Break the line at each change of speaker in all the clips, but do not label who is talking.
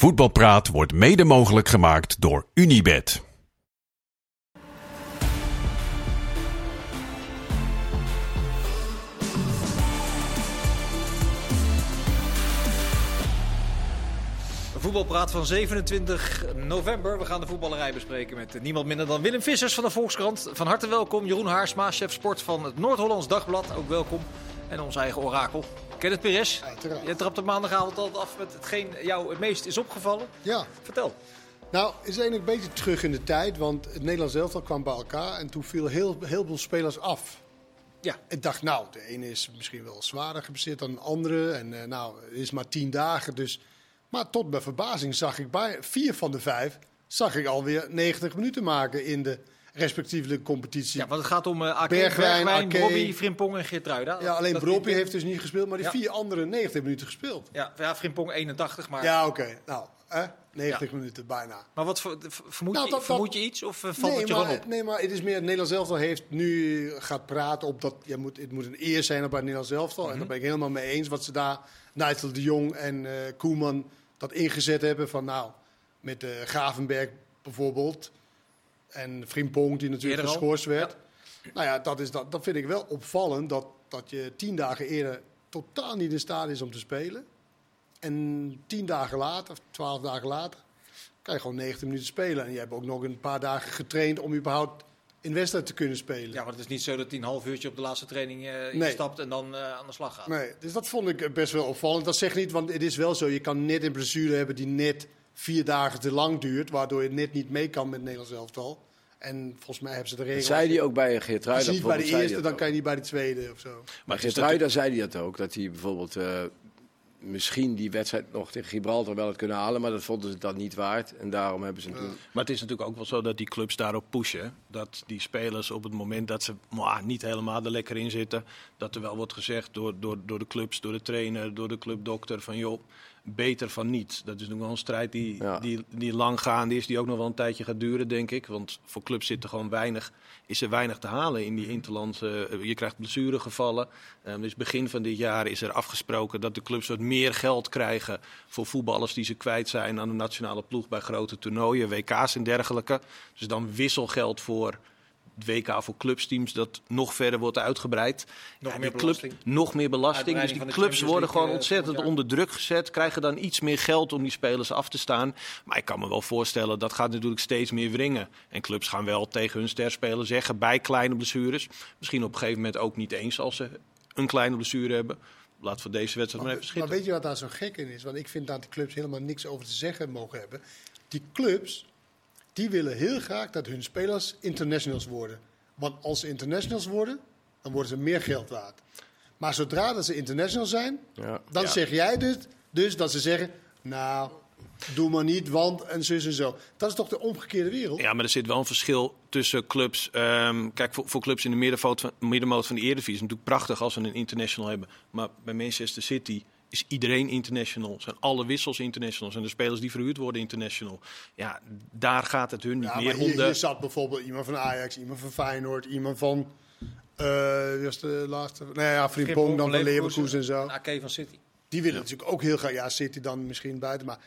Voetbalpraat wordt mede mogelijk gemaakt door Unibed.
Voetbalpraat van 27 november. We gaan de voetballerij bespreken met niemand minder dan Willem Vissers van de Volkskrant. Van harte welkom. Jeroen Haarsma, chef sport van het Noord-Hollands Dagblad. Ook welkom. En ons eigen orakel. Kenneth Pires.
Uiteraard.
Je trapt op maandagavond altijd af met hetgeen jou het meest is opgevallen.
Ja,
Vertel.
nou is eigenlijk een beetje terug in de tijd, want het Nederlands elftal kwam bij elkaar en toen viel heel, heel veel spelers af.
Ja.
Ik dacht, nou, de ene is misschien wel zwaarder geblesseerd dan de andere en eh, nou, het is maar tien dagen, dus... Maar tot mijn verbazing zag ik bij vier van de vijf, zag ik alweer 90 minuten maken in de respectievelijke competitie.
Ja, want het gaat om uh, Ake,
Bergwijn,
Bergwijn,
Ake.
Frimpong en Geertruida.
Ja, alleen Broppie heeft dus niet gespeeld, maar die
Ja.
vier anderen 90 minuten gespeeld.
Ja, ja, Frimpong 81, maar...
Ja, oké. Nou, hè? 90
Ja.
minuten bijna.
Maar wat ver- ver- vermoed,
Nou,
je,
dat- dat-
vermoed je iets of eh, valt
nee,
het je
maar,
op?
Nee, maar het is meer het Nederlands elftal heeft nu gaat praten op dat je moet, het moet een eer zijn op het Nederlands elftal.
Mhm.
En daar ben ik helemaal mee eens wat ze daar, Nigel de Jong en eh, Koeman, dat ingezet hebben. Van nou, met eh Gravenberg bijvoorbeeld. En Frimpong die natuurlijk
Eerder al.
geschorst werd. Nou ja, dat, is, dat, dat vind ik wel opvallend. Dat, dat je tien dagen eerder totaal niet in staat is om te spelen. En tien dagen later, of twaalf dagen later, kan je gewoon 90 minuten spelen. En je hebt ook nog een paar dagen getraind om überhaupt in wedstrijd te kunnen spelen.
Ja, want het is niet zo dat hij een half uurtje op de laatste training eh
Nee.
instapt en dan eh, aan de slag gaat.
Nee, dus dat vond ik best wel opvallend. Dat zegt niet, want het is wel zo. Je kan net een blessure hebben die net vier dagen te lang duurt. Waardoor je net niet mee kan met het Nederlands elftal. En volgens mij hebben ze de regel.
Dat zei hij ook bij
Als
Geertruida.
je niet bij de eerste, dan
dat
kan je
ook.
niet bij de tweede of zo.
Maar Geertruida zei hij dat ook. Dat hij bijvoorbeeld eh, misschien die wedstrijd nog tegen Gibraltar wel had kunnen halen. Maar dat vonden ze dan niet waard. En daarom hebben ze toen...
Maar het is natuurlijk ook wel zo dat die clubs daarop pushen. Dat die spelers op het moment dat ze mwah, niet helemaal er lekker in zitten. Dat er wel wordt gezegd door, door, door de clubs, door de trainer, door de clubdokter. Van joh, beter van niet. Dat is natuurlijk wel een strijd die,
Ja.
die, die lang gaande is. Die ook nog wel een tijdje gaat duren, denk ik. Want voor clubs zit er gewoon weinig, is er weinig te halen in die interlandse. eh, je krijgt blessuregevallen. Ehm, dus begin van dit jaar is er afgesproken dat de clubs wat meer geld krijgen voor voetballers die ze kwijt zijn aan de nationale ploeg bij grote toernooien, WK's en dergelijke. Dus dan wisselgeld voor WK voor clubsteams dat nog verder wordt uitgebreid.
Nog
Ja,
meer
club-
belasting.
nog meer belasting. Dus die clubs
Champions
worden
League,
gewoon
eh,
ontzettend onder druk gezet, krijgen dan iets meer geld om die spelers af te staan. Maar ik kan me wel voorstellen, dat gaat natuurlijk steeds meer wringen. En clubs gaan wel tegen hun sterspeler zeggen bij kleine blessures. Misschien op een gegeven moment ook niet eens als ze een kleine blessure hebben. Laat voor deze wedstrijd maar even
Maar
schieten.
weet je wat daar zo gek in is? Want ik vind dat de clubs helemaal niks over te zeggen mogen hebben. Die clubs, die willen heel graag dat hun spelers internationals worden. Want als ze internationals worden, dan worden ze meer geld waard. Maar zodra dat ze international zijn,
Ja.
dan
Ja.
zeg jij dus, dus dat ze zeggen... Nou, doe maar niet, want en zus en zo. Dat is toch de omgekeerde wereld?
Ja, maar er zit wel een verschil tussen clubs. Ehm, kijk, voor, voor clubs in de middenmoot van, middenmoot van de Eredivisie is het natuurlijk prachtig als ze een international hebben. Maar bij Manchester City is iedereen international. Zijn alle wissels international. Zijn de spelers die verhuurd worden international. Ja, daar gaat het hun niet
Ja,
meer
hier,
om de...
hier zat bijvoorbeeld iemand van Ajax, iemand van Feyenoord, iemand van... eh wie was de laatste? Nou ja, Frimpong dan van Leverkusen en zo.
Ake van City.
Die willen natuurlijk ook heel graag, ja, City dan misschien buiten, maar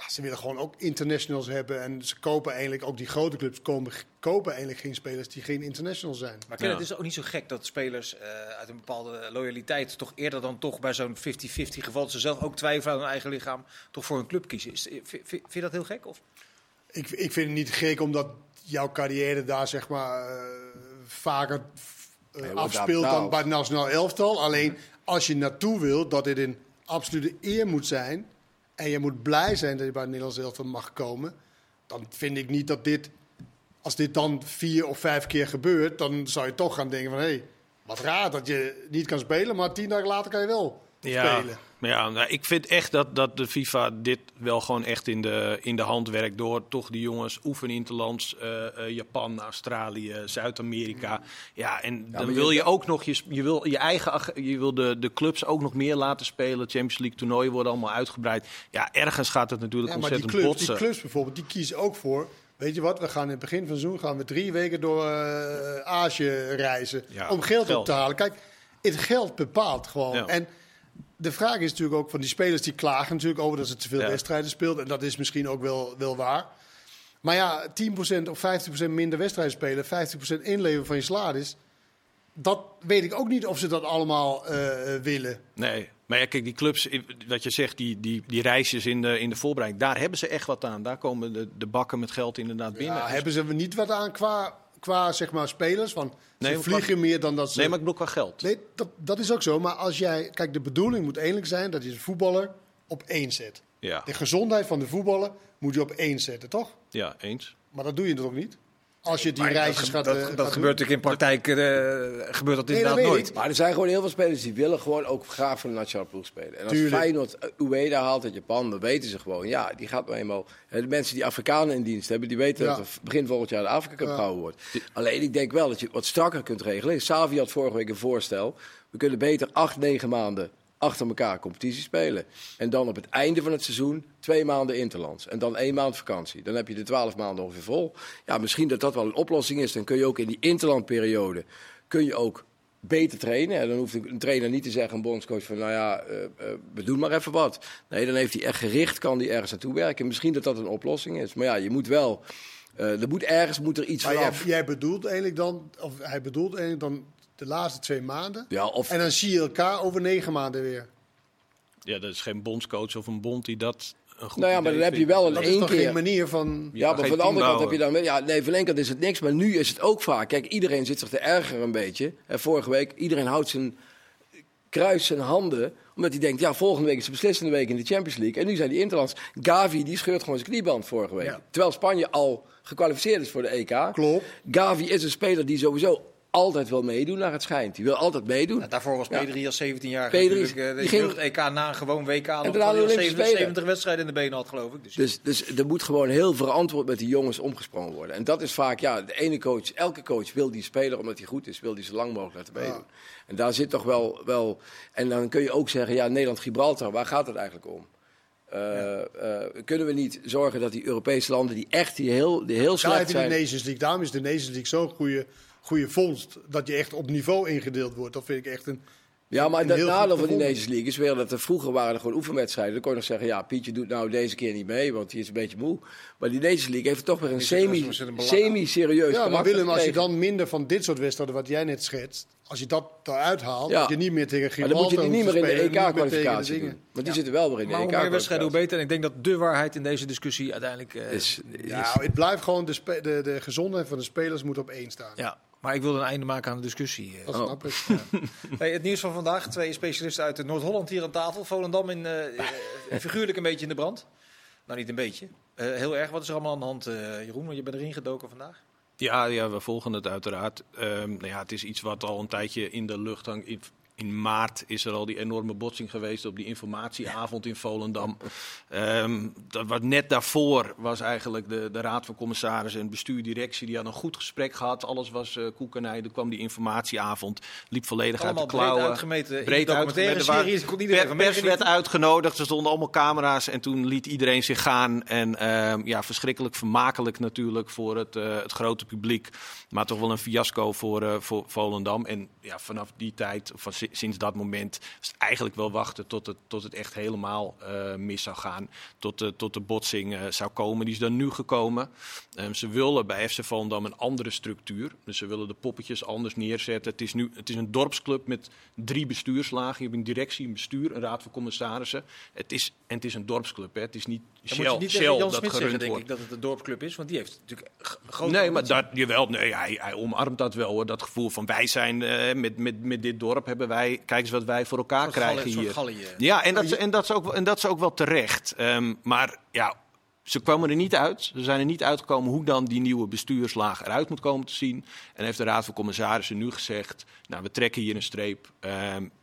ja, ze willen gewoon ook internationals hebben. En ze kopen eigenlijk, ook die grote clubs komen, kopen eigenlijk geen spelers die geen international zijn.
Maar Kenneth,
Ja.
het is ook niet zo gek dat spelers eh, uit een bepaalde loyaliteit toch eerder dan toch bij zo'n 50-50 geval, dat ze zelf ook twijfelen aan hun eigen lichaam, toch voor hun club kiezen. Is, vind, je dat heel gek? Of?
Ik, ik vind het niet gek omdat jouw carrière daar zeg maar eh, vaker eh, afspeelt dan bij het nationaal elftal. Alleen als je naartoe wil, dat dit een absolute eer moet zijn. En je moet blij zijn dat je bij het Nederlands elftal mag komen. Dan vind ik niet dat dit, als dit dan vier of vijf keer gebeurt, dan zou je toch gaan denken van hé, hey, wat raar dat je niet kan spelen, maar tien dagen later kan je wel
Ja,
spelen.
ja, nou, ik vind echt dat, dat de FIFA dit wel gewoon echt in de, in de hand werkt. Door toch die jongens oefenen interlands, eh eh, Japan, Australië, Zuid-Amerika. Ja, en dan wil
je-
je ook nog je, je, wil je eigen, je wil de, de clubs ook nog meer laten spelen. Champions League toernooien worden allemaal uitgebreid. Ja, ergens gaat het natuurlijk
Ja, maar die
ontzettend
clubs, die
botsen.
clubs bijvoorbeeld, die kiezen ook voor. Weet je wat, we gaan in het begin van het seizoen gaan we drie weken door eh Azië reizen
Ja,
om geld,
geld.
op te halen. Kijk, het geld bepaalt gewoon. En de vraag is natuurlijk ook van die spelers die klagen natuurlijk over dat ze te veel
Ja.
wedstrijden speelt. En dat is misschien ook wel, wel waar. Maar ja, 10% of 15% minder wedstrijden spelen, 50% inleveren van je salaris. Dat weet ik ook niet of ze dat allemaal eh, eh, willen.
Nee, maar ja, kijk, die clubs, wat je zegt, die, die, die reisjes in de, in de voorbereiding, daar hebben ze echt wat aan. Daar komen de, de bakken met geld inderdaad binnen.
Ja,
Dus-
hebben ze er niet wat aan qua, qua zeg maar, spelers? Van,
Nee,
ze vliegen meer dan dat ze...
nee, maar ik bedoel qua geld.
Nee, dat, dat is ook zo. Maar als jij... Kijk, de bedoeling moet eigenlijk zijn dat je de voetballer op één zet.
Ja,
De gezondheid van de voetballer moet je op één zetten, toch?
ja, eens.
Maar dat doe je toch niet? Als je die
Maar
reisjes
dat,
gaat...
dat,
eh,
dat
gaat doen.
gebeurt natuurlijk in praktijk eh, gebeurt dat
Nee,
inderdaad
dat
nooit.
ik.
Maar er zijn gewoon heel veel spelers die willen gewoon ook graag voor de nationale ploeg spelen. En als
Tuurlijk.
Feyenoord eh, Ueda haalt uit Japan, dan weten ze gewoon, ja, die gaat nou eenmaal... De mensen die Afrikanen in dienst hebben, die weten
Ja.
dat er begin volgend jaar de Afrika Cup
Ja.
gehouden wordt. Alleen ik denk wel dat je het wat strakker kunt regelen. Savi had vorige week een voorstel. We kunnen beter acht, negen maanden achter elkaar competitie spelen. En dan op het einde van het seizoen twee maanden interlands. En dan één maand vakantie. Dan heb je de twaalf maanden ongeveer vol. Ja, misschien dat dat wel een oplossing is. Dan kun je ook in die interlandperiode kun je ook beter trainen. En dan hoeft een trainer niet te zeggen, een bondscoach, van nou ja, eh, we doen maar even wat. Nee, dan heeft hij echt gericht, kan hij ergens naartoe werken. Misschien dat dat een oplossing is. Maar ja, je moet wel, eh, er moet ergens moet er iets
Maar jij, jij bedoelt eigenlijk dan... Of hij bedoelt eigenlijk dan de laatste twee maanden.
Ja, of,
En dan zie je elkaar over negen maanden weer.
Ja, dat is geen bondscoach of een bond die dat een goed
nou ja, maar dan heb je wel een
Dat is
één keer...
manier van...
Ja, maar van de andere kant heb je dan... Ja, nee, van de ene kant is het niks, maar nu is het ook vaak. Kijk, iedereen zit zich te ergeren een beetje. En vorige week, iedereen houdt zijn kruis zijn handen, omdat hij denkt, ja, volgende week is de beslissende week in de Champions League. En nu zijn die Interlands. Gavi, die scheurt gewoon zijn knieband vorige week.
Ja.
Terwijl Spanje al gekwalificeerd is voor de EK.
Klopt.
Gavi is een speler die sowieso altijd wil meedoen, naar het schijnt. Die wil altijd meedoen.
Ja, daarvoor was
Ja.
Pedri als 17 jaar
Pedri
natuurlijk. eh, de
ging-
EK na een gewoon WK.
daarna
terwijl hij
de
al
Olympische
70,
Spelen.
70 wedstrijden in de benen had, geloof ik. Dus,
Dus, dus er moet gewoon heel verantwoord met die jongens omgesprongen worden. En dat is vaak, ja, de ene coach, elke coach wil die speler, omdat hij goed is, wil die zo lang mogelijk laten meedoen. En daar zit toch wel, wel. En dan kun je ook zeggen, ja, Nederland-Gibraltar, waar gaat het eigenlijk om? Eh, eh, kunnen we niet zorgen dat die Europese landen die echt die heel, die heel
Daar
slecht
heb je de
zijn.
Nations League. Daarom is de Nations League zo'n goede, goede vondst. Dat je echt op niveau ingedeeld wordt. Dat vind ik echt een...
Ja, maar
heel
nadeel van die. Nations League is weer dat er vroeger waren er gewoon oefenwedstrijden. Dan kon je nog zeggen, ja, Pietje doet nou deze keer niet mee, want hij is een beetje moe. Maar die Nations League heeft toch weer een
Is het-
semi- semi-serieus
Ja, maar Willem, als je dan minder van dit soort wedstrijden, wat jij net schetst, als je dat eruit haalt,
Ja.
dat je niet meer tegen
Maar dan moet je die niet meer in de EK-kwalificatie
dingen.
doen. Want die zitten wel weer in de
maar hoe meer wedstrijden, hoe
EK-kwalificatie.
beter. En ik denk dat de waarheid in deze discussie uiteindelijk... eh,
Is, is,
Nou, het blijft gewoon, de, de, de gezondheid van de spelers moet op één staan.
ja, maar ik wilde een einde maken aan de discussie. eh.
Dat
Oh.
snap ik.
Hey, het nieuws van vandaag. Twee specialisten uit Noord-Holland hier aan tafel. Volendam in, eh, eh, figuurlijk een beetje in de brand. Nou, niet een beetje. Eh, heel erg. Wat is er allemaal aan de hand, eh, Jeroen? Want je bent erin gedoken vandaag.
Ja, ja, we volgen het uiteraard. Ehm, nou ja, het is iets wat al een tijdje in de lucht hangt. In, maart is er al die enorme botsing geweest op die informatieavond in Volendam. Ehm, dat, wat net daarvoor was eigenlijk de, de Raad van Commissarissen en bestuurdirectie. Die hadden een goed gesprek gehad. Alles was uh, koekenij. Er kwam die informatieavond. Liep volledig
Allemaal
uit de klauwen.
breed uitgemeten.
Breed uitgemeten.
serie. kon iedereen
pers werd uitgenodigd, er stonden allemaal camera's en toen liet iedereen zich gaan. En ehm, ja, verschrikkelijk vermakelijk natuurlijk voor het, eh, het grote publiek. Maar toch wel een fiasco voor, eh, voor Volendam. En ja, vanaf die tijd, van, sinds dat moment, is het eigenlijk wel wachten tot het, tot het echt helemaal eh, mis zou gaan. Tot, de tot de botsing eh, zou komen. Die is dan nu gekomen. Ehm, ze willen bij FC Volendam een andere structuur. Dus ze willen de poppetjes anders neerzetten. Het is nu het is een dorpsclub met drie bestuurslagen. Je hebt een directie, een bestuur, een raad van commissarissen. Het is, en het is een dorpsclub. Hè. Het is niet Shell,
moet je niet
Shell dat
Smit zeggen,
gerund
denk
wordt.
ik, dat het een dorpsclub is. Want die heeft natuurlijk grote
Nee, maar dat, jawel, nee, hij, hij omarmt dat wel hoor. Dat gevoel van wij zijn eh, met, met, met dit dorp hebben wij, kijk eens wat wij voor elkaar
soort
krijgen hier. Ja, en dat, is- en, dat is ook, wel- en dat is ook wel terecht. Ehm, maar ja, ze kwamen er niet uit. Ze zijn er niet uitgekomen hoe dan die nieuwe bestuurslaag eruit moet komen te zien. En heeft de Raad van Commissarissen nu gezegd, nou we trekken hier een streep.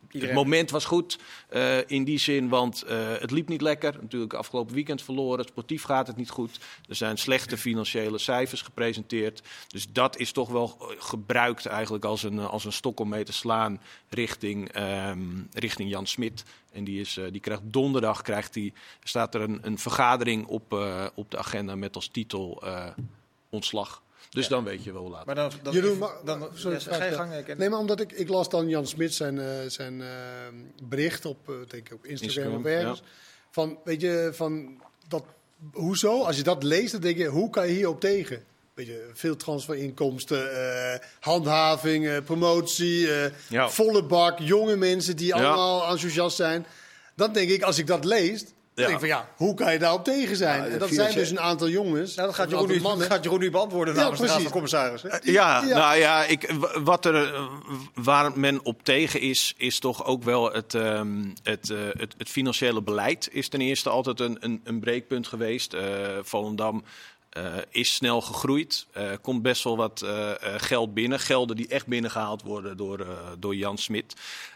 Het moment was goed eh, in die zin, want eh, het liep niet lekker. Natuurlijk afgelopen weekend verloren. Sportief gaat het niet goed. Er zijn slechte financiële cijfers gepresenteerd. Dus dat is toch wel eh, gebruikt eigenlijk als een, als een stok om mee te slaan richting, ehm, richting Jan Smit. En die, is, die krijgt donderdag krijgt die, staat er een, een vergadering op, op de agenda met als titel ontslag. Dus dan weet je wel hoe laat.
Maar dan, dan,
Jeroen, maar-
dan,
sorry,
ja,
vraag
ga je gang. ik-
Nee, maar omdat ik, ik las dan Jan Smit zijn, eh, zijn eh, bericht op, eh, denk ik op Instagram,
Instagram,
of ergens. Van, weet je, van dat, hoezo? Als je dat leest, dan denk je, hoe kan je hierop tegen? Weet je, veel transferinkomsten, eh, handhaving, eh, promotie, eh,
Ja.
volle bak, jonge mensen die
Ja.
allemaal enthousiast zijn. Dan denk ik, als ik dat lees,
Ja.
denk ik van ja, hoe kan je daarop tegen zijn?
Ja,
en dat zijn dus een aantal jongens.
Nou, dat gaat Jeroen,
aantal
nu,
mannen.
gaat Jeroen nu beantwoorden
Ja,
namens de Raad van
precies.
Commissarissen.
Ja,
Ja.
nou ja, ik, wat er, eh, waar men op tegen is, is toch ook wel het, ehm, het, eh, het, het financiële beleid. Is ten eerste altijd een, een, een breekpunt geweest. Eh Volendam eh, is snel gegroeid. Eh komt best wel wat eh, eh, geld binnen. Gelden die echt binnengehaald worden door, eh, door Jan Smit.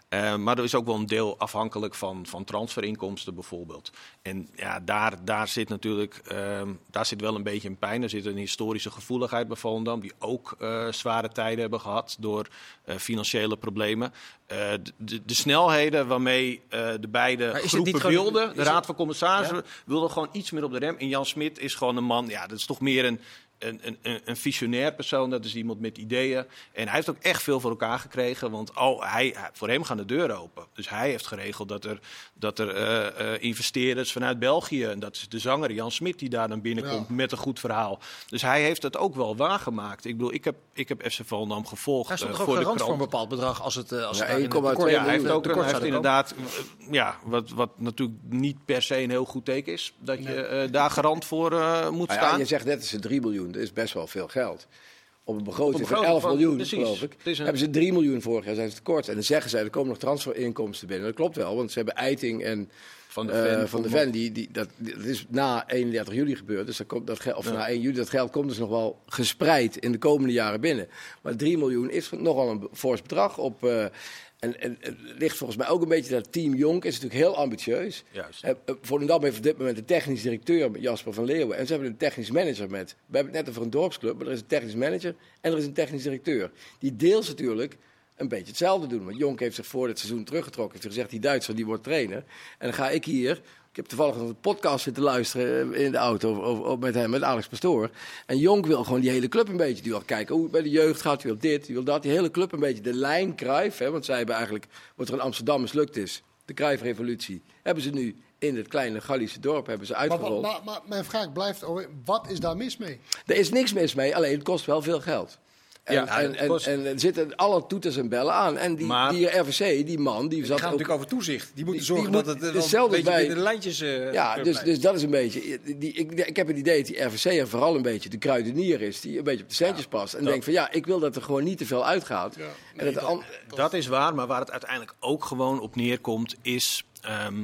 Eh, maar er is ook wel een deel afhankelijk van, van transferinkomsten bijvoorbeeld. En ja, daar, daar zit natuurlijk ehm, daar zit wel een beetje een pijn. Er zit een historische gevoeligheid bij Volendam, die ook eh, zware tijden hebben gehad door eh, financiële problemen. De, de, de snelheden waarmee de beide groepen
gewoon-
wilden, de Raad van Commissarissen wilde gewoon iets meer op de rem. En Jan Smit is gewoon een man, ja, dat is toch meer een, een, een, een visionair persoon. Dat is iemand met ideeën. En hij heeft ook echt veel voor elkaar gekregen. Want al, hij, voor hem gaan de deuren open. Dus hij heeft geregeld dat er, dat er eh, eh, investeerders vanuit België... en dat is de zanger Jan Smit die daar dan binnenkomt
Ja.
met een goed verhaal. Dus hij heeft het ook wel waargemaakt. Ik bedoel, ik heb, ik heb FC Volendam gevolgd
Hij stond
eh,
toch ook
voor de
voor een bepaald bedrag als het, als
Ja,
het in het
1,2
tekort-
Ja, hij heeft ook een, hij heeft inderdaad, ja, wat, wat natuurlijk niet per se een heel goed teken is, dat je eh, daar garant voor moet
Nou ja,
staan.
je zegt net, het is 3 miljoen. Dat is best wel veel geld. Op een begroting
Op een
van
begroting
11
van-
miljoen,
precies.
geloof ik.
Een-
Hebben ze 3 miljoen vorig jaar, zijn ze tekort. En dan zeggen zij, er komen nog transferinkomsten binnen. Dat klopt wel, want ze hebben Eiting en
Van de Ven,
van de
voor-
Ven. Die, die, dat, dat is na 31 juli gebeurd. Dus dat komt, dat geld, of
Ja.
na 1 juli, dat geld komt dus nog wel gespreid in de komende jaren binnen. Maar 3 miljoen is nogal een fors bedrag op... eh, en, en het ligt volgens mij ook een beetje dat Team Jonk is natuurlijk heel ambitieus.
Juist.
Eh, eh, Volendam heeft op dit moment een technisch directeur, met Jasper van Leeuwen. En ze hebben een technisch manager met. We hebben het net over een dorpsclub, maar er is een technisch manager en er is een technisch directeur. Die deels natuurlijk een beetje hetzelfde doen. Want Jonk heeft zich voor dit seizoen teruggetrokken. Heeft gezegd, die Duitser die wordt trainer. En dan ga ik hier... Ik heb toevallig nog een podcast zitten luisteren eh, in de auto over, over- met hem, met Alex Pastoor. En Jonk wil gewoon die hele club een beetje. Die wil kijken hoe bij de jeugd gaat. Die wil dit, die wil dat. Die hele club een beetje de lijn. Hè, want zij hebben eigenlijk, wat er in Amsterdam mislukt is, de Cruijff-revolutie, hebben ze nu in het kleine Gallische dorp hebben ze
Maar,
uitgerold.
maar, maar mijn vraag blijft, alweer, wat is daar mis mee?
Er is niks mis mee, alleen het kost wel veel geld. En,
Ja,
en,
het
en, er zitten alle toeters en bellen aan. En die,
Maar-
die RVC, die man, die
Het
zat
gaat
ook...
natuurlijk over toezicht. Die moeten
Die- die
zorgen
moet-
dat het eh, een
hetzelfde
beetje
bij-
binnen de lijntjes eh,
Ja, dus,
blijft.
dus dat is een beetje. Die, ik, ik heb het idee dat die RVC er vooral een beetje de kruidenier is. Die een beetje op de centjes past. En denkt van ja, ik wil dat er gewoon niet te veel uitgaat. en dat
Dat is waar, maar waar het uiteindelijk ook gewoon op neerkomt is... ehm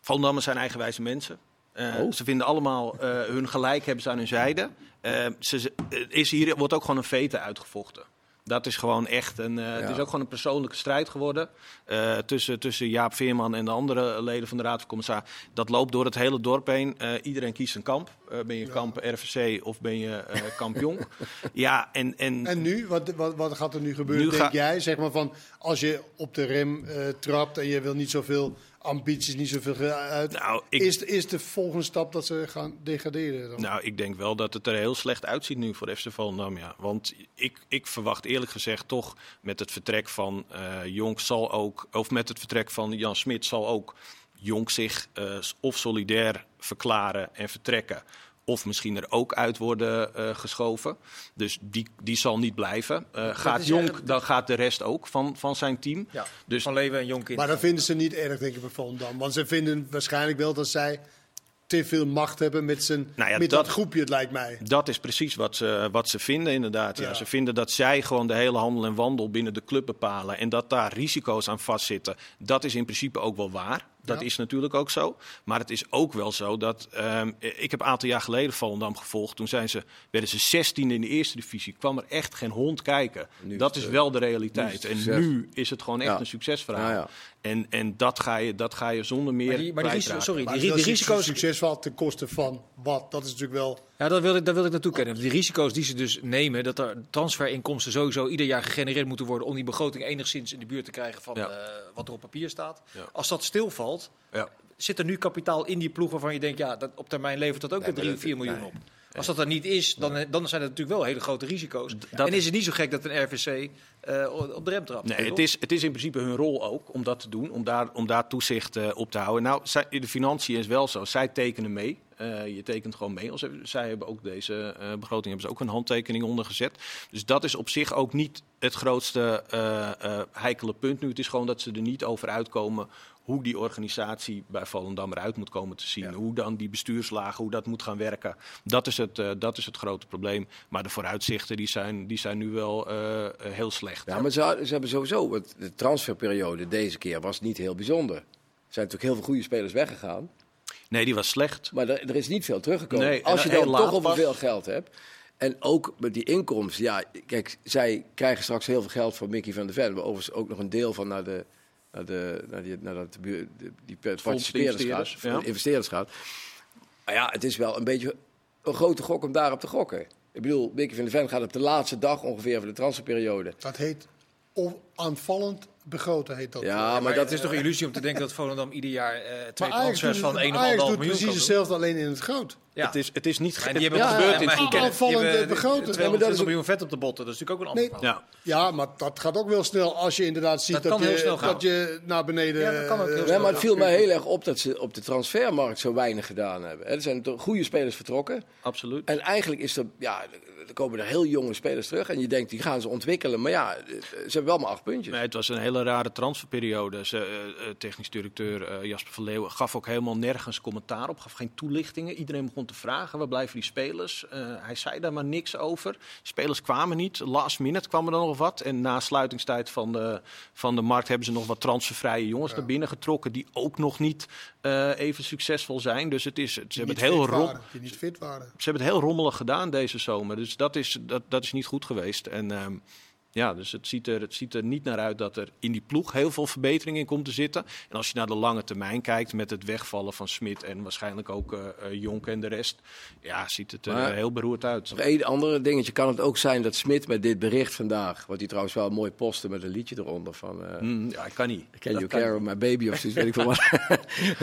Volendammers zijn eigenwijze mensen. Eh,
Oh.
Ze vinden allemaal eh, hun gelijk hebben ze aan hun zijde. Eh, ze, ze- eh, is hier wordt ook gewoon een vete uitgevochten. Dat is gewoon echt een. eh, Het is ook gewoon een persoonlijke strijd geworden. eh, tussen, tussen Jaap Veerman en de andere leden van de Raad van Commissarissen. Dat loopt door het hele dorp heen. Eh, iedereen kiest een kamp. Eh, ben je kamp RVC of ben je eh kamp Jonk? ja, en, en,
En nu, wat, wat, wat gaat er nu gebeuren,
Nu
denk
ga-
jij? Zeg maar van, als je op de rem eh, trapt en je wil niet zoveel ambities, niet zoveel uit.
Nou, ik-
is, is de volgende stap dat ze gaan degraderen? Dan?
Nou, ik denk wel dat het er heel slecht uitziet nu voor FC Volendam. Ja. Want ik, ik verwacht eerlijk gezegd toch met het vertrek van eh Jonk zal ook, of met het vertrek van Jan Smit zal ook Jonk zich eh, of solidair verklaren en vertrekken. Of misschien er ook uit worden eh, geschoven. Dus die, die zal niet blijven. Eh, gaat Jonk,
eigenlijk-
dan gaat de rest ook van, van zijn team.
Ja,
Dus
van Leeuwen en Jonkin.
Maar dat vinden ze niet erg, denk ik, bij Volendam. Want ze vinden waarschijnlijk wel dat zij te veel macht hebben met, zijn,
Nou ja,
met dat,
dat-
groepje, het lijkt mij.
Dat is precies wat ze, wat ze vinden, inderdaad. Ja.
Ja.
Ze vinden dat zij gewoon de hele handel en wandel binnen de club bepalen. En dat daar risico's aan vastzitten. Dat is in principe ook wel waar. Dat
Ja.
is natuurlijk ook zo. Maar het is ook wel zo dat. ehm, ik heb een aantal jaar geleden Volendam gevolgd. Toen zijn ze, werden ze 16 in de eerste divisie. Kwam er echt geen hond kijken. Dat is
eh,
wel de realiteit. en nu is het gewoon echt
Ja.
een succesverhaal.
Ja, ja.
En, en dat, ga je, dat ga je zonder meer.
maar die, maar die, risico's, sorry,
Maar
die, die risico's.
succesvol ten koste van wat? Dat is natuurlijk wel...
Ja, dat wil ik, daar wil ik naartoe kennen. Die risico's die ze dus nemen, dat er transferinkomsten sowieso ieder jaar gegenereerd moeten worden om die begroting enigszins in de buurt te krijgen van
Ja.
eh, wat er op papier staat.
Ja.
Als dat stilvalt,
Ja.
zit er nu kapitaal in die ploeg waarvan je denkt, ja, dat, op termijn levert dat ook weer 3, 4 miljoen
nee.
op. Als dat er niet is, dan, dan zijn er natuurlijk wel hele grote risico's.
Dat-
en is het niet zo gek dat een RVC eh, op de rem trapt?
Nee, het is, het is in principe hun rol ook om dat te doen, om daar, om daar toezicht eh, op te houden. Nou, zij, de financiën is wel zo, zij tekenen mee. Eh, je tekent gewoon mee. Als, zij hebben ook deze begroting hebben ze ook een handtekening onder gezet. Dus dat is op zich ook niet het grootste eh, heikele punt nu. Het is gewoon dat ze er niet over uitkomen hoe die organisatie bij Volendam eruit moet komen te zien. Hoe dan die bestuurslagen, hoe dat moet gaan werken. Dat is het, eh, dat is het grote probleem. Maar de vooruitzichten die zijn, die zijn nu wel eh, eh, heel slecht.
Ja, maar ze, hebben sowieso, want de transferperiode deze keer was niet heel bijzonder. Er zijn natuurlijk heel veel goede spelers weggegaan.
Nee, die was slecht.
Maar er, er is niet veel teruggekomen.
Nee,
Als je dan toch over veel geld hebt. En ook met die inkomsten. Ja, kijk, zij krijgen straks heel veel geld van Mickey van der Ven. Maar overigens ook nog een deel van naar de... Naar, de, naar, die, naar dat, de- die gaat,
investeerders,
van
ja.
de investeerders gaat. Maar ja, het is wel een beetje een grote gok om daarop te gokken. Ik bedoel, Mickey van der Ven gaat op de laatste dag ongeveer van de transferperiode.
Dat heet aanvallend begroten. Heet dat.
Ja, maar dat
is toch een illusie om te denken dat Volendam ieder jaar eh, twee transfers van 1,5
Ajax
miljoen
doet precies hetzelfde, alleen in het groot.
Ja.
Het, is, het is niet
En die hebben
Ja,
gebeurd
ja,
in het weekend.
aanvallend,
Die hebben
eh, begroten.
220
Ja, maar dat is ook-
miljoen vet op de botten, dat is natuurlijk ook een ander
Nee.
Ja,
Ja, maar dat gaat ook wel snel als je inderdaad ziet
Dat
dat,
kan heel
je, dat je naar beneden...
Ja, dat kan ook heel
eh,
snel
Ja, maar het viel mij heel erg op dat ze op de transfermarkt zo weinig gedaan hebben. Er zijn toch goede spelers vertrokken.
absoluut.
En eigenlijk is er, ja, er komen er heel jonge spelers terug. En je denkt, die gaan ze ontwikkelen. Maar ja, ze hebben wel maar acht puntjes.
Nee, het was een hele rare transferperiode. Ze, eh, eh, technisch directeur eh, Jasper van Leeuwen gaf ook helemaal nergens commentaar op. Gaf geen toelichtingen. Iedereen begon te vragen, waar blijven die spelers? Eh, hij zei daar maar niks over. Spelers kwamen niet. Last minute kwam er dan nog wat. En na sluitingstijd van de, van de markt hebben ze nog wat transfervrije jongens naar binnen getrokken. Die ook nog niet eh, even succesvol zijn. Dus het is, ze hebben het heel
fit
rom,
waren, die niet fit waren.
ze hebben het heel rommelig gedaan deze zomer. Dus dat is, dat, dat is niet goed geweest. En ehm, ja, dus het ziet, er, het ziet er niet naar uit dat er in die ploeg heel veel verbetering in komt te zitten. En als je naar de lange termijn kijkt met het wegvallen van Smit en waarschijnlijk ook eh, Jonk en de rest, ja, ziet het er
Maar-
heel beroerd uit.
Één andere dingetje. Kan het ook zijn dat Smit met dit bericht vandaag... wat hij trouwens wel mooi postte met een liedje eronder van... eh
Mm, ja, ik kan niet.
Can
Dat
You Care My Baby of zoiets, weet ik veel wat.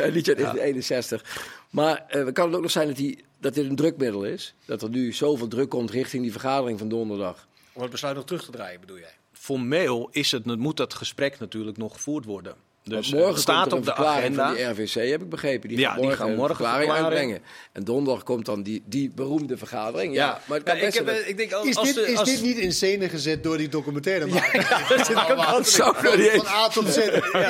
een liedje uit 1961. Maar eh, kan het ook nog zijn dat, die, dat dit een drukmiddel is? Dat er nu zoveel druk komt richting die vergadering van donderdag?
Om het besluit nog terug te draaien, bedoel jij?
Formeel is het, moet dat gesprek natuurlijk nog gevoerd worden. Dus
morgen
staat
komt er
op de
verklaring
agenda.
van die RVC, heb ik begrepen. Die
Ja, die
morgen,
gaan
een
morgen
verklaring uitbrengen. En donderdag komt dan die, die beroemde vergadering. Ja, maar het kan
Ja,
best
ik, heb,
zijn
eh, ik denk, als,
Is,
als
dit,
de-
is
als-
dit niet in scène gezet door die documentaire maker?
dat nog
van, A tot Z.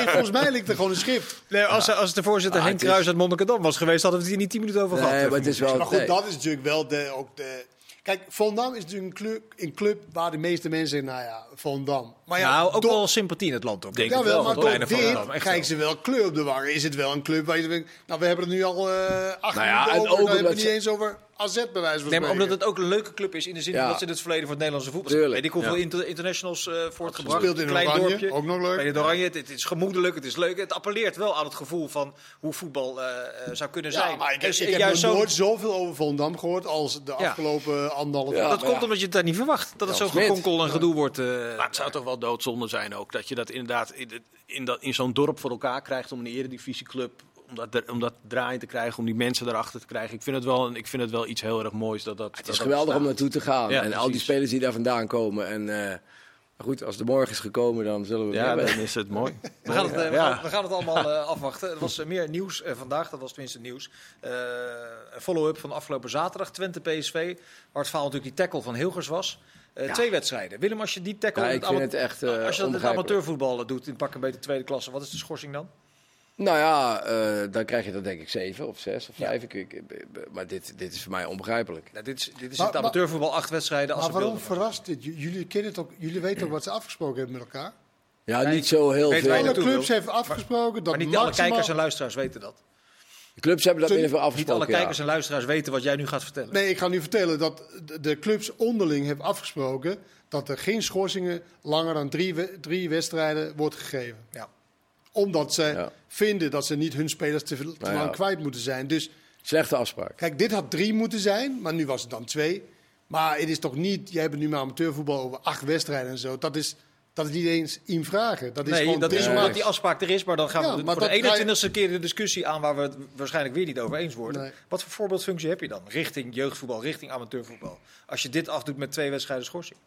Volgens mij ligt er gewoon een schrift.
Nee, als, als de voorzitter
Ah,
Henk Kruis uit Monnikendam was geweest, hadden we het hier niet 10 minuten over gehad.
Nee, maar het is wel...
Maar goed, dat is natuurlijk wel de, ook de... Kijk, Volendam is natuurlijk een club, een club waar de meeste mensen nou ja, Volendam. Maar ja,
nou, ook
door-
wel sympathie in het land. Ook.
Denk
Ja,
het
wel, maar door
Kleine
dit krijgen ze wel kleur op de wangen. Is het wel een club waar je denkt, nou, we hebben het nu al eh acht
Nou ja,
minuten over, dan hebben we het niet eens over AZ bij wijze van
Nee, maar
spreken.
omdat het ook een leuke club is in de zin
Ja.
dat ze in het verleden voor het Nederlandse voetbal spelen. Die komt
Ja.
wel inter- internationals eh voortgebracht.
Speelt in
Klein
Oranje,
dorpje.
ook nog leuk.
Het Oranje, het, het is gemoedelijk, het is leuk. Het appelleert wel aan het gevoel van hoe voetbal eh, eh, zou kunnen
Ja,
zijn.
maar ik,
Dus
ik heb nog
zo-
nooit zoveel over Volendam gehoord als de
Ja.
afgelopen anderhalf
Ja,
jaar.
Dat komt
ja.
omdat je het daar niet verwacht. Dat het zo gekonkel en gedoe wordt. eh,
Maar het zou toch wel doodzonde zijn ook dat je dat inderdaad in, in, dat, in zo'n dorp voor elkaar krijgt om een eredivisieclub. Om dat, er- om dat draaiend te krijgen, om die mensen erachter te krijgen. Ik vind het wel, ik vind het wel iets heel erg moois. Dat, dat,
Het is geweldig om naartoe te gaan.
Ja,
en al die spelers die daar vandaan komen. En eh, maar goed, als de morgen is gekomen, dan zullen we
Ja, dan is het mooi.
We gaan het, eh, we gaan, we gaan het allemaal eh, afwachten. Er was meer nieuws vandaag, dat was tenminste nieuws. Eh, een follow-up van afgelopen zaterdag, Twente PSV. Waar het verhaal natuurlijk die tackle van Hilgers was. Eh, Twee wedstrijden. Willem, als je die tackle...
Ja, ik vind het echt eh
als je dat in het amateurvoetbal doet, in pak een beetje tweede klasse, wat is de schorsing dan?
Nou ja, eh, dan krijg je dat denk ik zeven of zes of vijf. Ik, ik- ik- maar dit, dit is voor mij onbegrijpelijk.
Nou, dit is, dit is
Maar-
het amateurvoetbal, acht wedstrijden. Als
Maar
ze
waarom
wilden.
verrast dit? Jullie, kennen het ook, jullie weten ook wat ze afgesproken hebben met elkaar.
Ja,
Nee,
niet zo heel veel.
Alle clubs hebben afgesproken dat
Maar niet alle
maximaal...
kijkers en luisteraars weten dat.
De clubs hebben dat in ieder geval
Niet alle
afgesproken.
kijkers
ja.
en luisteraars weten wat jij nu gaat vertellen.
Nee, ik ga nu vertellen dat de- clubs onderling hebben afgesproken dat er geen schorsingen langer dan drie, drie wedstrijden wordt gegeven.
Ja.
Omdat ze
Ja.
vinden dat ze niet hun spelers te, veel- te
Nou ja.
lang kwijt moeten zijn. Dus
Slechte afspraak.
kijk, dit had drie moeten zijn, maar nu was het dan twee. Maar het is toch niet, jij hebt het nu maar amateurvoetbal over acht wedstrijden en zo. Dat is Dat is niet eens hem vragen. Dat is
nee,
gewoon
dat is omdat die afspraak er is, maar dan gaan
Ja,
we
maar
voor de
dat ga je-
21ste keer de discussie aan waar we het waarschijnlijk weer niet over eens worden.
Nee.
Wat voor voorbeeldfunctie heb je dan richting jeugdvoetbal, richting amateurvoetbal? Als je dit afdoet met twee wedstrijden schorsing.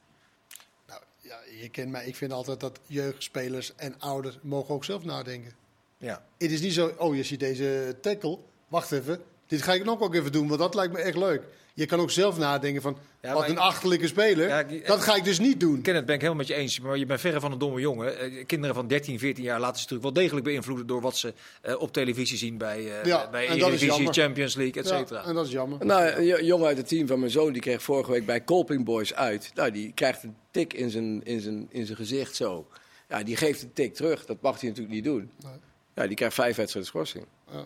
Je kent mij. Ik vind altijd dat jeugdspelers en ouders mogen ook zelf nadenken.
Ja.
Het is niet zo, oh je ziet deze tackle, wacht even. Dit ga ik nog ook even doen, want dat lijkt me echt leuk. Je kan ook zelf nadenken van,
Ja,
wat een
ik-
achterlijke speler.
Ja, ik-
dat ga ik dus niet doen.
Kenneth, ben ik helemaal met je eens. Maar je bent verre van een domme jongen. Eh, kinderen van 13, 14 jaar laten zich natuurlijk wel degelijk beïnvloeden door wat ze eh, op televisie zien bij, eh
Ja,
bij Eredivisie. Champions League, et
Ja,
cetera.
en dat is jammer.
Nou, een jo- jongen uit het team van mijn zoon, die kreeg vorige week bij Colping Boys uit. Nou, die krijgt een tik in zijn, in zijn, in zijn gezicht zo. Ja, die geeft een tik terug. Dat mag hij natuurlijk niet doen.
Nee.
Ja, die krijgt vijf wedstrijden schorsing.
Ja.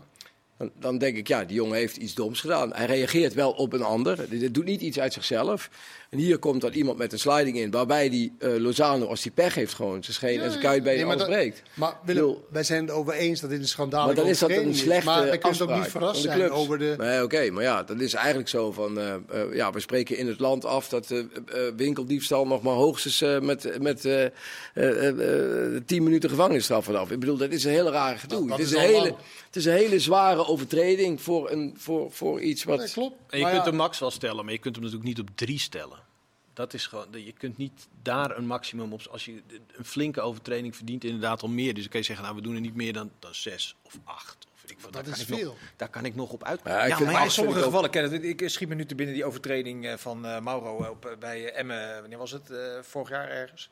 Dan, denk ik, ja, die jongen heeft iets doms gedaan. Hij reageert wel op een ander. Dit doet niet iets uit zichzelf. En hier komt dan iemand met een sliding in, waarbij die eh, Lozano, als hij pech heeft, gewoon zijn scheen en zijn kuitbeen
Nee, maar
breekt.
Willem, wij zijn het over eens dat dit een schandaal
Maar dan is dat een slechte
Maar we kunnen ook niet verrast
de
zijn
clubs.
over de...
Nee, oké, maar ja, dat is eigenlijk zo van... eh, eh, ja, we spreken in het land af dat winkeldiefstal nog maar hoogstens eh, met, met eh, eh, eh, eh, 10 minuten gevangenisstraf vanaf. Ik bedoel, dat is een hele rare gedoe.
Dat
het, is
is
een hele,
lang.
het is een hele zware overtreding voor, een, voor, voor iets wat...
Nee, klopt.
En je
Maar
kunt
ja,
hem max wel stellen, maar je kunt hem natuurlijk niet op drie stellen. Dat is gewoon, je kunt niet daar een maximum op. Als je een flinke overtreding verdient, inderdaad al meer. Dus dan kun je zeggen, nou, we doen er niet meer dan, dan zes of acht. Of weet ik.
Dat
Daar
is
kan ik nog-
veel.
daar kan ik nog op uit.
Ja,
Maar in sommige gevallen, Kenneth, ik schiet me nu te binnen die overtreding eh, van eh, Mauro op, eh, bij eh, Emmen. Wanneer was het? Eh, vorig jaar ergens.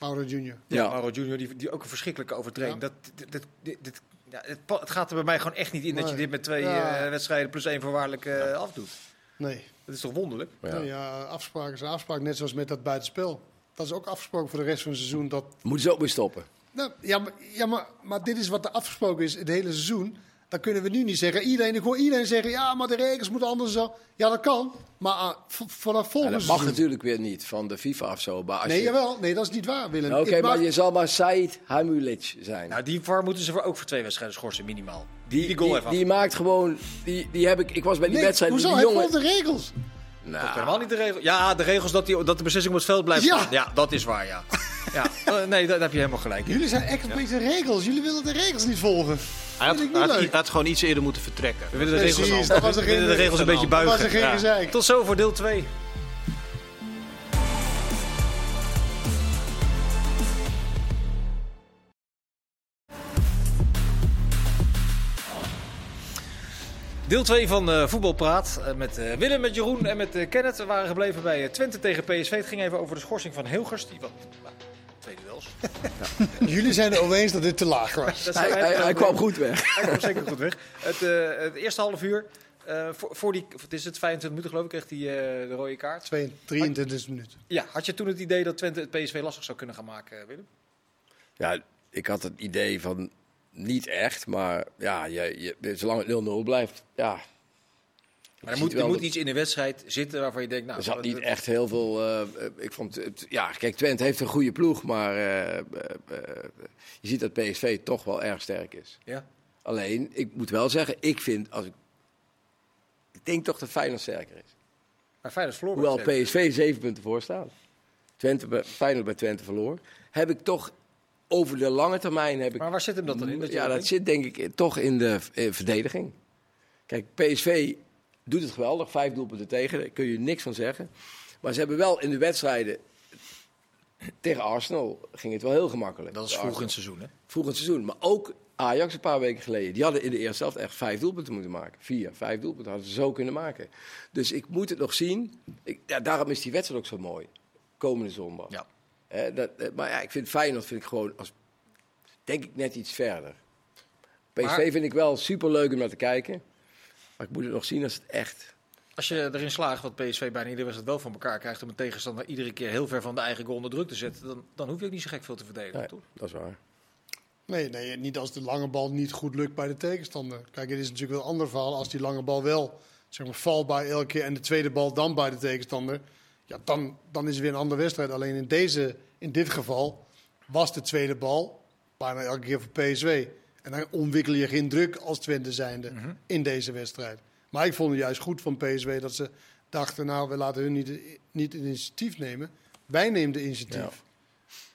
Mauro Junior.
Ja,
Ja.
Mauro Junior, die, die ook een verschrikkelijke overtreding.
Ja.
Dat, dit, dit- ja, het, het gaat er bij mij gewoon echt niet in dat je dit met twee
Ja.
eh, wedstrijden plus één voorwaardelijk eh, afdoet.
Nee.
Dat is toch wonderlijk?
Ja.
Ja. Nee, ja, afspraak is een afspraak, net zoals met dat buitenspel. Dat is ook afgesproken voor de rest van het seizoen. Dat,
Moeten ze ook weer stoppen.
nou, ja, maar, ja maar, maar dit is wat er afgesproken is het hele seizoen. Dan kunnen we nu niet zeggen. Iedereen, ik hoor iedereen zeggen, ja, maar de regels moeten anders zo. Ja, dat kan. Maar ah, vanaf
En
volgend
dat mag natuurlijk weer niet van de FIFA of zo. Maar als
Nee,
je...
jawel. Nee, dat is niet waar, Willem.
Oké,
Ik
maar
mag-
je zal maar Said Hamulic zijn.
Nou, die VAR moeten ze voor, ook voor twee wedstrijden schorsen, minimaal.
die,
die goal
die, maakt gewoon... Die, die heb ik, ik was bij die
Nee,
wedstrijd...
hoezo?
die
Hij
jongen,
volgt de regels.
Nou,
Helemaal niet de regels. Ja, de regels dat, die, dat de beslissing op het veld blijft
Ja.
staan. Ja, dat is waar, ja. ja. eh, nee, daar heb je helemaal gelijk in.
Jullie zijn echt een beetje regels. Jullie willen de regels niet volgen.
Hij had, gewoon iets eerder moeten vertrekken.
We willen de regels,
Precies, dat was er
we willen de regels een beetje
Dat was er
buigen.
geen
Ja.
gezeik.
Tot zo voor deel 2. Deel 2 van eh Voetbalpraat eh, met eh, Willem, met Jeroen en met eh, Kenneth. We waren gebleven bij Twente tegen PSV. Het ging even over de schorsing van Hilgers. Die wat, twee duels.
Jullie zijn er over eens dat dit te laag was.
Dat
hij, kwam goed weg.
Hij kwam zeker goed weg. Het, eh, het eerste half uur, eh, voor, voor die, het is het 25 minuten geloof ik, kreeg hij eh, de rode kaart.
2, 23 minuten.
Ja, had je toen het idee dat Twente het PSV lastig zou kunnen gaan maken, Willem?
Ja, ik had het idee van niet echt, maar ja, je, je, zolang het 0-0 blijft, ja.
Maar er moet, er moet
dat-
iets in de wedstrijd zitten waarvan je denkt, nou...
Er zat niet echt heel veel. eh, ik vond het, ja, kijk, Twente heeft een goede ploeg, maar eh, eh, je ziet dat PSV toch wel erg sterk is.
Ja.
Alleen, ik moet wel zeggen, ik vind als ik. Ik denk toch dat Feyenoord sterker is.
Maar Feyenoord verloor.
Hoewel. PSV zeven punten voor staat. Twente, bij- Feyenoord bij Twente verloor. Heb ik toch over de lange termijn heb ik
Maar waar zit hem dat dan in? Dat
ja,
dat
zit denk ik toch in de eh, verdediging. Kijk, PSV doet het geweldig. Vijf doelpunten tegen, daar kun je niks van zeggen. Maar ze hebben wel in de wedstrijden tegen Arsenal ging het wel heel gemakkelijk.
Dat is vroeg in het seizoen, hè?
Vroeg in het seizoen. Maar ook Ajax een paar weken geleden. Die hadden in de eerste helft echt vijf doelpunten moeten maken. Vier, vijf doelpunten hadden ze zo kunnen maken. Dus ik moet het nog zien. Ik, ja, daarom is die wedstrijd ook zo mooi. Komende zondag.
Ja.
Hè, dat, eh, maar ja, ik vind Feyenoord vind ik gewoon als, denk ik net iets verder. PSV
Maar-
vind ik wel super leuk om naar te kijken. Maar ik moet het nog zien als het echt.
Als je erin slaagt, wat PSV bijna iedere wedstrijd wel van elkaar krijgt... om een tegenstander iedere keer heel ver van de eigen goal onder druk te zetten... dan, dan hoef je ook niet zo gek veel te verdedigen,
Nee,
toch?
dat is waar.
Nee, nee, niet als de lange bal niet goed lukt bij de tegenstander. Kijk, het is natuurlijk wel een ander verhaal. Als die lange bal wel zeg maar, valt bij elke keer en de tweede bal dan bij de tegenstander. Ja, dan, dan is het weer een andere wedstrijd. Alleen in, deze, in dit geval was de tweede bal bijna elke keer voor PSV. En dan ontwikkel je geen druk als Twente zijnde in deze wedstrijd. Maar ik vond het juist goed van PSV dat ze dachten, nou, we laten hun niet, niet het initiatief nemen. Wij nemen de initiatief.
Ja.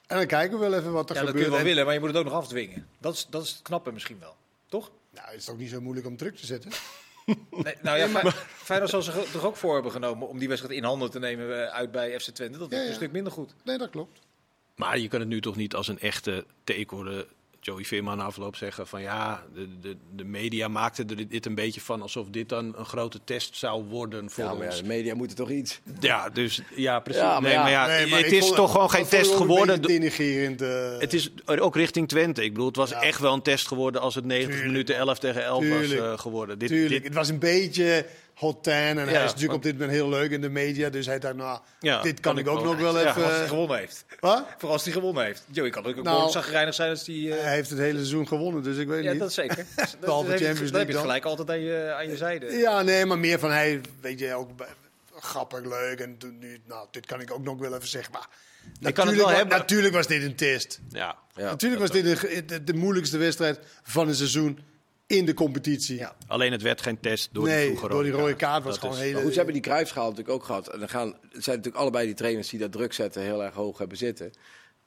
En dan kijken we wel even wat er
Ja, dat kun je
gebeurt.
wel
En-
willen, maar je moet het ook nog afdwingen. Dat is, dat is het knappe misschien wel. Toch?
Nou, het is ook niet zo moeilijk om druk te zetten.
Nee, nou ja, Fey- Feyenoord zal zich er ook voor hebben genomen om die wedstrijd in handen te nemen eh, uit bij FC Twente. Dat is
ja.
een stuk minder goed.
Nee, dat klopt.
Maar je kan het nu toch niet als een echte take horen. Joey Veerman afloop zeggen van ja, de, de, de media maakten er dit een beetje van alsof dit dan een grote test zou worden voor
Ja, maar ja, de media moeten toch iets.
Ja, dus ja, precies.
Ja, maar
nee,
ja.
maar ja,
Nee, maar
het is
vond-
toch gewoon geen test geworden.
eh.
Het is ook richting Twente. Ik bedoel, het was
Ja.
echt wel een test geworden als het 90
Tuurlijk.
minuten 11 tegen 11
Tuurlijk.
was eh, geworden. Dit,
Tuurlijk,
dit-
het was een beetje hot tan. En hij is natuurlijk op dit moment heel leuk in de media. Dus hij dacht, nou,
Ja,
dit kan,
kan
ik
ik
ook nog wel
Ja,
even...
Als hij
eh,
gewonnen heeft.
wat?
Vooral als hij gewonnen heeft. Joey kan ook
Nou,
zagrijnig zijn als die... eh,
Hij heeft het hele seizoen gewonnen, dus ik weet
ja,
niet.
dat zeker.
Behalve
dat heb je-
Champions
dan heb je
League
gelijk altijd aan je, aan je zijde.
Ja, nee, maar meer van hij, weet je, ook grappig, leuk. En toen nu, nou, dit kan ik ook nog wel even zeggen. Maar
kan het
natuurlijk,
wel hebben.
natuurlijk was dit een test.
ja.
Ja.
natuurlijk was dit een- de, de moeilijkste wedstrijd van het seizoen in de competitie.
Ja.
Alleen het werd geen test door die
nee, door die rode
kaart.
kaart was
Dat
gewoon
is-
hele...
Maar goed, ze hebben die Cruijffschaal natuurlijk ook gehad. En dan gaan, het zijn natuurlijk allebei die trainers die dat druk zetten heel erg hoog hebben zitten.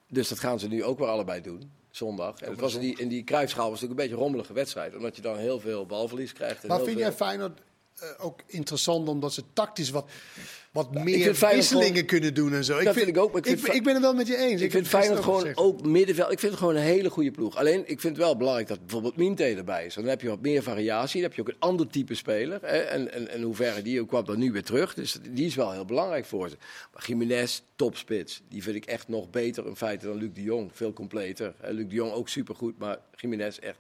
Dus dat gaan ze nu ook weer allebei doen, zondag. En het was in die, in die Cruijffschaal was natuurlijk een beetje een rommelige wedstrijd. Omdat je dan heel veel balverlies krijgt. En
Maar vind
veel-
jij Feyenoord eh, ook interessant omdat ze tactisch wat, wat meer
vind Feyenoord
wisselingen
gewoon-
kunnen doen en zo?
Dat vind ik ook, maar ik vind
ik, ik ben het wel met je eens.
Ik vind Feyenoord gewoon
gezegd.
ook middenveld. Ik vind het gewoon een hele goede ploeg. Alleen, ik vind het wel belangrijk dat bijvoorbeeld Minte erbij is. Dan heb je wat meer variatie. Dan heb je ook een ander type speler. Hè? En, en, en hoe ver die ook kwam dan nu weer terug. Dus die is wel heel belangrijk voor ze. Maar Jiménez, topspits. Die vind ik echt nog beter in feite dan Luc de Jong. Veel completer. Hè, Luc de Jong ook supergoed, maar Jiménez echt...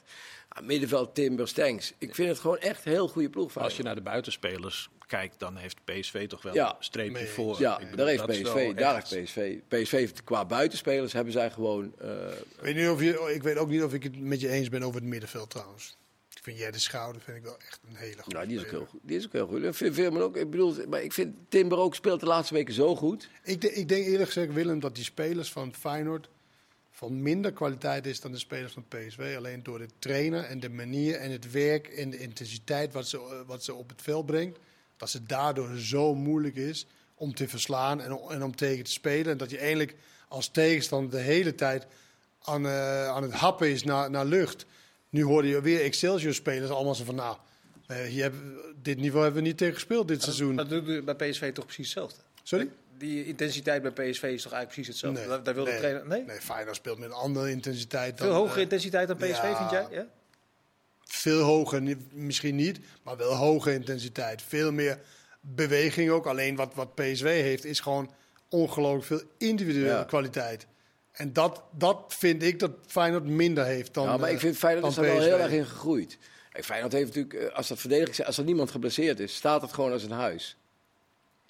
Ah, middenveld Timber, Stenks. Ik vind het gewoon echt een heel goede ploeg.
Als je naar de buitenspelers kijkt, dan heeft PSV toch wel
Ja.
een streepje
Mee
voor.
Ja,
bedoel,
daar heeft
dat is
PSV. Daar
echt-
heeft PSV. PSV heeft qua buitenspelers hebben zij gewoon... eh,
Ik weet, niet of je, ik weet ook niet of ik het met je eens ben over het middenveld trouwens. Ik vind jij de schouder vind ik wel echt een hele goede.
Nou, die is ook heel goed. Die is ook heel goed. Ik vind Veerman ook. Ik bedoel, maar ik vind Timber ook speelt de laatste weken zo goed.
Ik, de- ik denk eerlijk gezegd, Willem, dat die spelers van Feyenoord van minder kwaliteit is dan de spelers van PSV. Alleen door de trainer en de manier en het werk en de intensiteit wat ze, eh, wat ze op het veld brengt. Dat het daardoor zo moeilijk is om te verslaan en, om- en om tegen te spelen. En dat je eigenlijk als tegenstander de hele tijd aan, eh, aan het happen is naar, naar lucht. Nu hoorde je weer Excelsior-spelers allemaal zo van, nou, eh, dit niveau hebben we niet tegen gespeeld dit seizoen.
Dat doet bij PSV toch precies hetzelfde?
Sorry?
Die intensiteit bij PSV is toch eigenlijk precies hetzelfde?
Nee,
daar, wil de
nee,
trainer... Nee?
Nee, Feyenoord speelt met een andere intensiteit.
Veel
dan,
hogere
eh,
intensiteit dan PSV,
ja.
vind jij? Ja?
Veel hoger, misschien niet, maar wel hoge intensiteit. Veel meer beweging ook. Alleen wat, wat PSV heeft, is gewoon ongelooflijk veel individuele
Ja.
kwaliteit. En dat, dat vind ik dat Feyenoord minder heeft dan
ja, maar
eh,
ik vind Feyenoord is er wel heel erg in gegroeid. Feyenoord heeft natuurlijk, eh, als dat verdediging als er niemand geblesseerd is, staat het gewoon als een huis.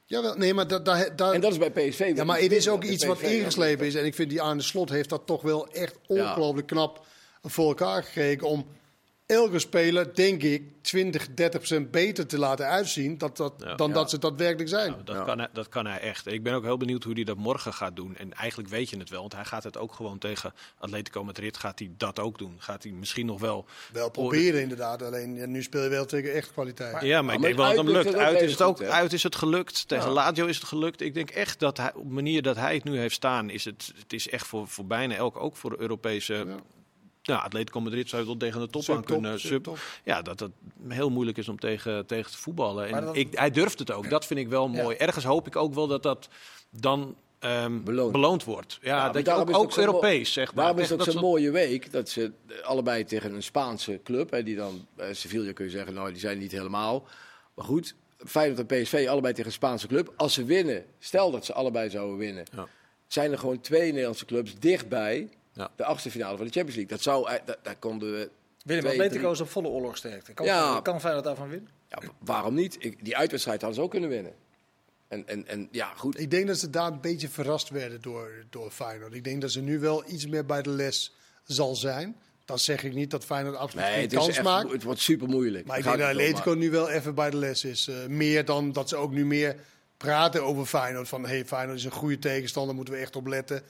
Jawel, nee, maar dat, dat, dat,
En dat is bij PSV.
ja, maar het is ook iets wat ingeslepen is. En ik vind die Arne Slot heeft dat toch wel echt ongelooflijk knap voor elkaar gekregen om elke speler, denk ik, 20, 30 procent beter te laten uitzien dat, dat,
Ja.
dan
Ja.
dat ze daadwerkelijk zijn.
Nou, dat,
Ja.
kan hij, dat kan hij echt. Ik ben ook heel benieuwd hoe hij dat morgen gaat doen. En eigenlijk weet je het wel, want hij gaat het ook gewoon tegen Atletico Madrid. Gaat hij dat ook doen? Gaat hij misschien nog wel...
Wel proberen inderdaad, alleen ja, nu speel je wel tegen echt kwaliteit.
Ja, maar ik denk wel dat het hem lukt. Uit is het ook uit is het gelukt. Tegen
Ja.
Lazio is het gelukt. Ik denk echt dat hij, op de manier dat hij het nu heeft staan, is het, het is echt voor, voor bijna elk, ook voor de Europese...
Ja.
Atletico Madrid zou je wel tegen de top aan kunnen. Sub, ja, dat het heel moeilijk is om tegen, tegen te voetballen. En ik, hij durft het ook. Dat vind ik wel
Ja.
mooi. Ergens hoop ik ook wel dat dat dan ehm,
Beloond.
beloond wordt. Ja, dat je ook, ook Europees, zeg maar.
Daarom is
Echt
het ook
dat
zo'n mooie week dat ze eh, allebei tegen een Spaanse club, hè, die dan, bij Sevilla kun je zeggen, nou die zijn niet helemaal. Maar goed, Feyenoord en PSV allebei tegen een Spaanse club. Als ze winnen, stel dat ze allebei zouden winnen,
Ja.
zijn er gewoon twee Nederlandse clubs dichtbij
Ja.
de achtste finale van de Champions League. Dat zou, eh, da- daar konden we...
Willem,
twee,
Atletico
drie-
is op volle oorlogsterkte. Kan,
Ja.
kan Feyenoord daarvan winnen?
Ja, waarom niet? Ik, die uitwedstrijd hadden ze ook kunnen winnen. En, en, en ja, goed.
Ik denk dat ze daar een beetje verrast werden door, door Feyenoord. Ik denk dat ze nu wel iets meer bij de les zal zijn. Dan zeg ik niet dat Feyenoord absoluut
Nee,
geen
het, is
kans
echt,
maakt.
het wordt super moeilijk.
Maar ik denk dat Atletico nu wel even bij de les is. Eh, meer dan dat ze ook nu meer praten over Feyenoord. Van hey, Feyenoord is een goede tegenstander, moeten we echt op letten.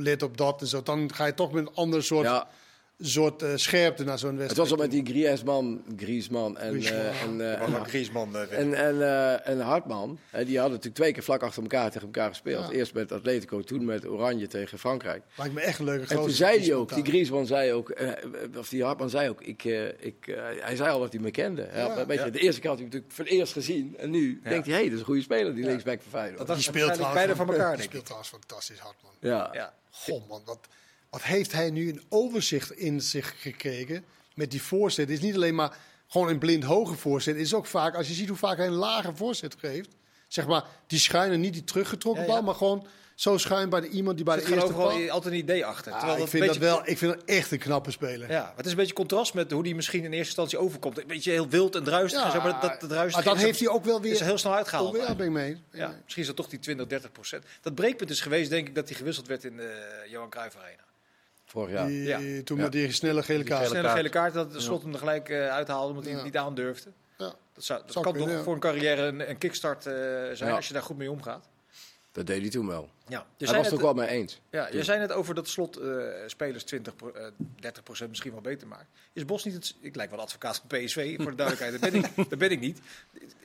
Let op dat en zo. Dan ga je toch met een ander soort
Ja,
soort eh, scherpte naar zo'n
Het
wedstrijd.
was al met die Griezmann, Griezmann en,
Griezmann.
eh, en, eh,
Was
en,
Griezmann. eh,
en, en, eh, en Hartman. Hè, die hadden natuurlijk twee keer vlak achter elkaar tegen elkaar gespeeld.
Ja.
Eerst met Atletico, toen met Oranje tegen Frankrijk.
Lijkt me echt een leuke
En toen zei hij ook, die. Griezmann zei ook, eh, of die Hartman zei ook, ik, eh, ik, hij zei al dat hij me kende.
Ja.
weet je, De eerste keer had hij hem natuurlijk voor het eerst gezien. En nu denkt hij, hé, dat is een goede speler, die
Ja.
linksback van Feyenoord.
Dat
Die speelt trouwens
beide van elkaar,
Die speelt trouwens fantastisch hard, man.
ja.
Ja.
Goh, man, wat, wat heeft hij nu een overzicht in zich gekregen met die voorzet? Het is niet alleen maar gewoon een blind hoge voorzet. Het is ook vaak, als je ziet hoe vaak hij een lage voorzet geeft, zeg maar, die schuine, niet die teruggetrokken
Ja, ja.
bal, maar gewoon zo schuin bij de, iemand die bij
Er
de eerste bal...
altijd een idee achter.
Ja,
Terwijl
ik vind dat wel, ik vind dat echt een knappe speler.
Ja, het is een beetje contrast met hoe die misschien in eerste instantie overkomt. Een beetje heel wild en druistig. en zo, maar dat, dat druistig
maar dat heeft hij ook wel weer...
is er heel snel uitgehaald.
Ja, ben ik mee.
Ja, misschien is dat toch die 20, 30 procent. Dat breekpunt is geweest, denk ik, dat hij gewisseld werd in de Johan Cruijff Arena.
Vorig jaar.
Die,
Ja.
Toen
Ja.
met die snelle gele kaart.
Snelle
kaart.
gele kaart, dat de slot hem er gelijk eh, uithaalde omdat hij niet aandurfde.
Ja.
Dat, zou, dat
Zou
kan
kunnen,
toch
ja.
voor een carrière een, een kickstart eh, zijn
Ja.
als je daar goed mee omgaat.
Dat deed hij toen wel.
Ja, je
Hij was het ook wel mee eens.
ja, je zei net over dat slot eh, spelers 20, pro- eh, 30 procent misschien wel beter maakt. Is Bos niet het... Ik lijk wel advocaat van PSV, voor de duidelijkheid. Dat ben ik, dat ben ik niet.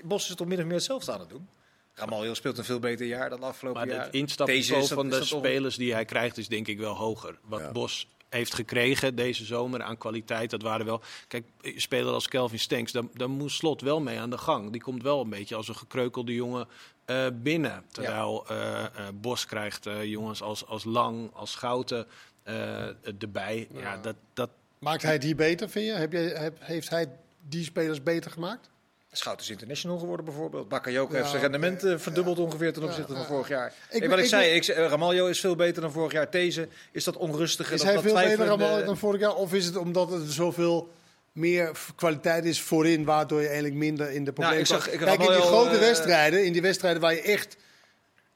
Bos is toch min of meer hetzelfde aan het doen? Ramaljo speelt een veel beter jaar dan afgelopen
Maar
jaar.
het instapniveau
Deze is dat-
van de spelers die hij krijgt is denk ik wel hoger. Wat
Ja.
Bos heeft gekregen deze zomer aan kwaliteit, dat waren wel... Kijk, een speler als Kelvin Stenks, dan, dan moest Slot wel mee aan de gang. Die komt wel een beetje als een gekreukelde jongen eh, binnen. Terwijl eh, eh, Bos krijgt eh, jongens als, als Lang, als Schouten eh, erbij. Ja, dat, dat,
Maakt hij die beter, vind je? Heb je heb, heeft hij die spelers beter gemaakt?
Schout is international geworden bijvoorbeeld. Bakayoko
Ja,
heeft zijn rendement eh, verdubbeld ongeveer ten
Ja,
opzichte van vorig jaar.
Ik
Ik, wat ik,
ik
zei, ik, eh, Ramaljo is veel beter dan vorig jaar. Deze is dat onrustige.
Is
dat,
hij
dat
veel beter dan vorig jaar? Of is het omdat er zoveel meer kwaliteit is voorin, waardoor je eigenlijk minder in de problemen
ik zag-
komt?
ik
Kijk, in die grote
eh,
wedstrijden, in die wedstrijden waar je echt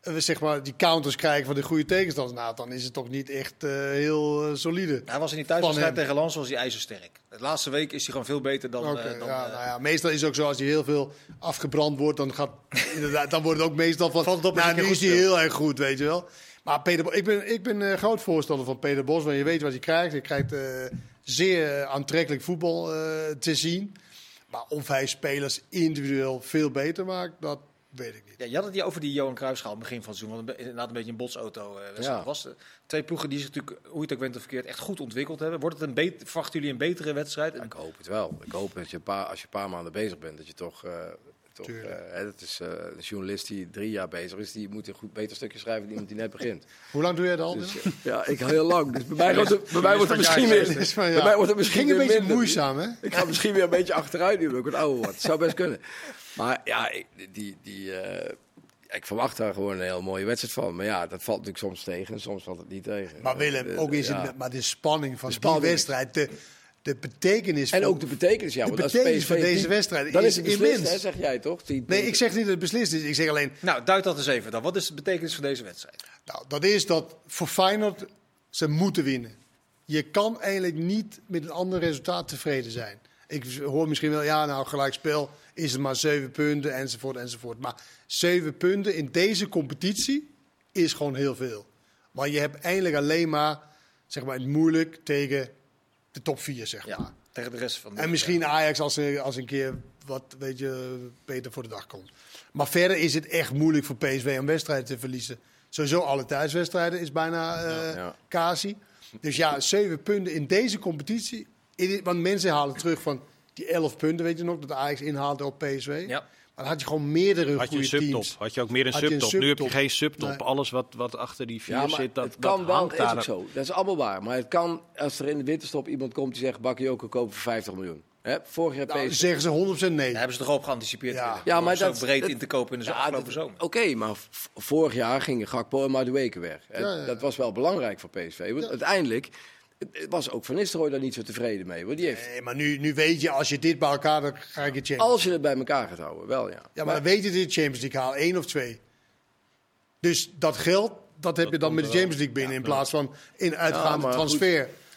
eh, zeg maar, die counters krijgt van de goede tegenstanders, nou, dan is het toch niet echt eh, heel eh, solide.
Hij was in die thuiswedstrijd tegen Lans was hij ijzersterk. De laatste week is hij gewoon veel beter dan... Dan
ja, nou ja, meestal is het ook zo, als hij heel veel afgebrand wordt, dan, gaat, inderdaad, dan wordt het ook meestal van,
Valt op
nou,
hij
nu is hij heel erg goed, weet je wel. Maar Peter, ik ben, ik ben groot voorstander van Peter Bos, want je weet wat je krijgt. Je krijgt zeer aantrekkelijk voetbal te zien. Maar of hij spelers individueel veel beter maakt, dat weet ik niet.
Ja, je had het hier over die Johan Cruijffschaal begin van het seizoen. Want inderdaad een beetje een botsauto eh, wedstrijd
Ja.
was. Twee ploegen die zich natuurlijk, hoe je het ook bent of verkeerd, echt goed ontwikkeld hebben. Wordt het een beter, verwachten jullie een betere wedstrijd?
Ja, ik hoop het wel. Ik hoop dat je een paar, als je een paar maanden bezig bent, dat je toch. eh, toch eh, hè, dat is eh, een journalist die drie jaar bezig is, die moet een goed beter stukje schrijven dan iemand die net begint.
Hoe lang doe jij dat al?
Dus, ja, ik heel lang. Dus bij mij wordt het, bij mij wordt het misschien weer.
Is van, ja.
Bij mij wordt het misschien
een beetje
minder.
moeizaam, hè?
Ik ga misschien weer een beetje achteruit nu, ik wat ouder word. Het zou best kunnen. Maar ja, ik- die, die, eh, ik verwacht daar gewoon een heel mooie wedstrijd van. Maar ja, dat valt natuurlijk soms tegen en soms valt het niet tegen.
Maar Willem,
Eh,
ook is
ja.
het, maar de spanning van
De spanning.
die wedstrijd, de, de betekenis
En
van-
ook de betekenis, ja.
de
want als
betekenis van deze wedstrijd
dan
is
is het beslist,
immens.
hè, zeg jij toch? Die-
Nee, ik zeg niet dat het beslist is. Ik zeg alleen,
Nou, duid dat eens even dan. Wat is de betekenis van deze wedstrijd?
Nou, dat is dat voor Feyenoord ze moeten winnen. Je kan eigenlijk niet met een ander resultaat tevreden zijn. Ik hoor misschien wel, ja, nou, gelijkspel is het maar zeven punten, enzovoort, enzovoort. Maar zeven punten in deze competitie is gewoon heel veel. Maar je hebt eigenlijk alleen maar, zeg maar, het moeilijk tegen de top vier, zeg maar.
Ja, tegen de rest van de
En misschien Ajax als, als een keer wat weet je, beter voor de dag komt. Maar verder is het echt moeilijk voor PSV om wedstrijden te verliezen. Sowieso alle thuiswedstrijden is bijna
Ja.
Kasi. Dus ja, zeven punten in deze competitie. Want mensen halen terug van die elf punten, weet je nog, dat Ajax inhaalde op PSV.
Ja.
Maar dan had je gewoon meerdere
had je een subtop.
teams.
Had je ook meer een subtop. Nu heb je geen subtop.
Nee.
Alles wat, wat achter die vier
Ja, maar
zit, dat,
het kan
dat
wel,
hangt
dat is
daar.
ook zo. Dat is allemaal waar. Maar het kan, als er in de winterstop iemand komt die zegt... Bakayoko kopen voor 50 miljoen. Hè? Vorig jaar
Nou,
PSV...
zeggen ze 100% nee.
Daar hebben ze toch op geanticipeerd.
Ja.
Ja, maar
zo
dat-
breed
dat-
in te kopen in de
Ja,
afgelopen zomer.
Oké, maar vorig jaar gingen Gakpo en Madueke weg. En
Ja, ja.
Dat was wel belangrijk voor PSV. Want uiteindelijk was ook Van Nistelrooy daar niet zo tevreden mee. Want die heeft,
Nee, maar nu, nu weet je, als je dit bij elkaar, dan ga ik het Champions
als je het bij elkaar gaat houden, wel ja.
Ja, maar dan weet je de Champions League haalt, één of twee. Dus dat geld, dat heb je dan met de. Champions League binnen in plaats van in uitgaande
goed.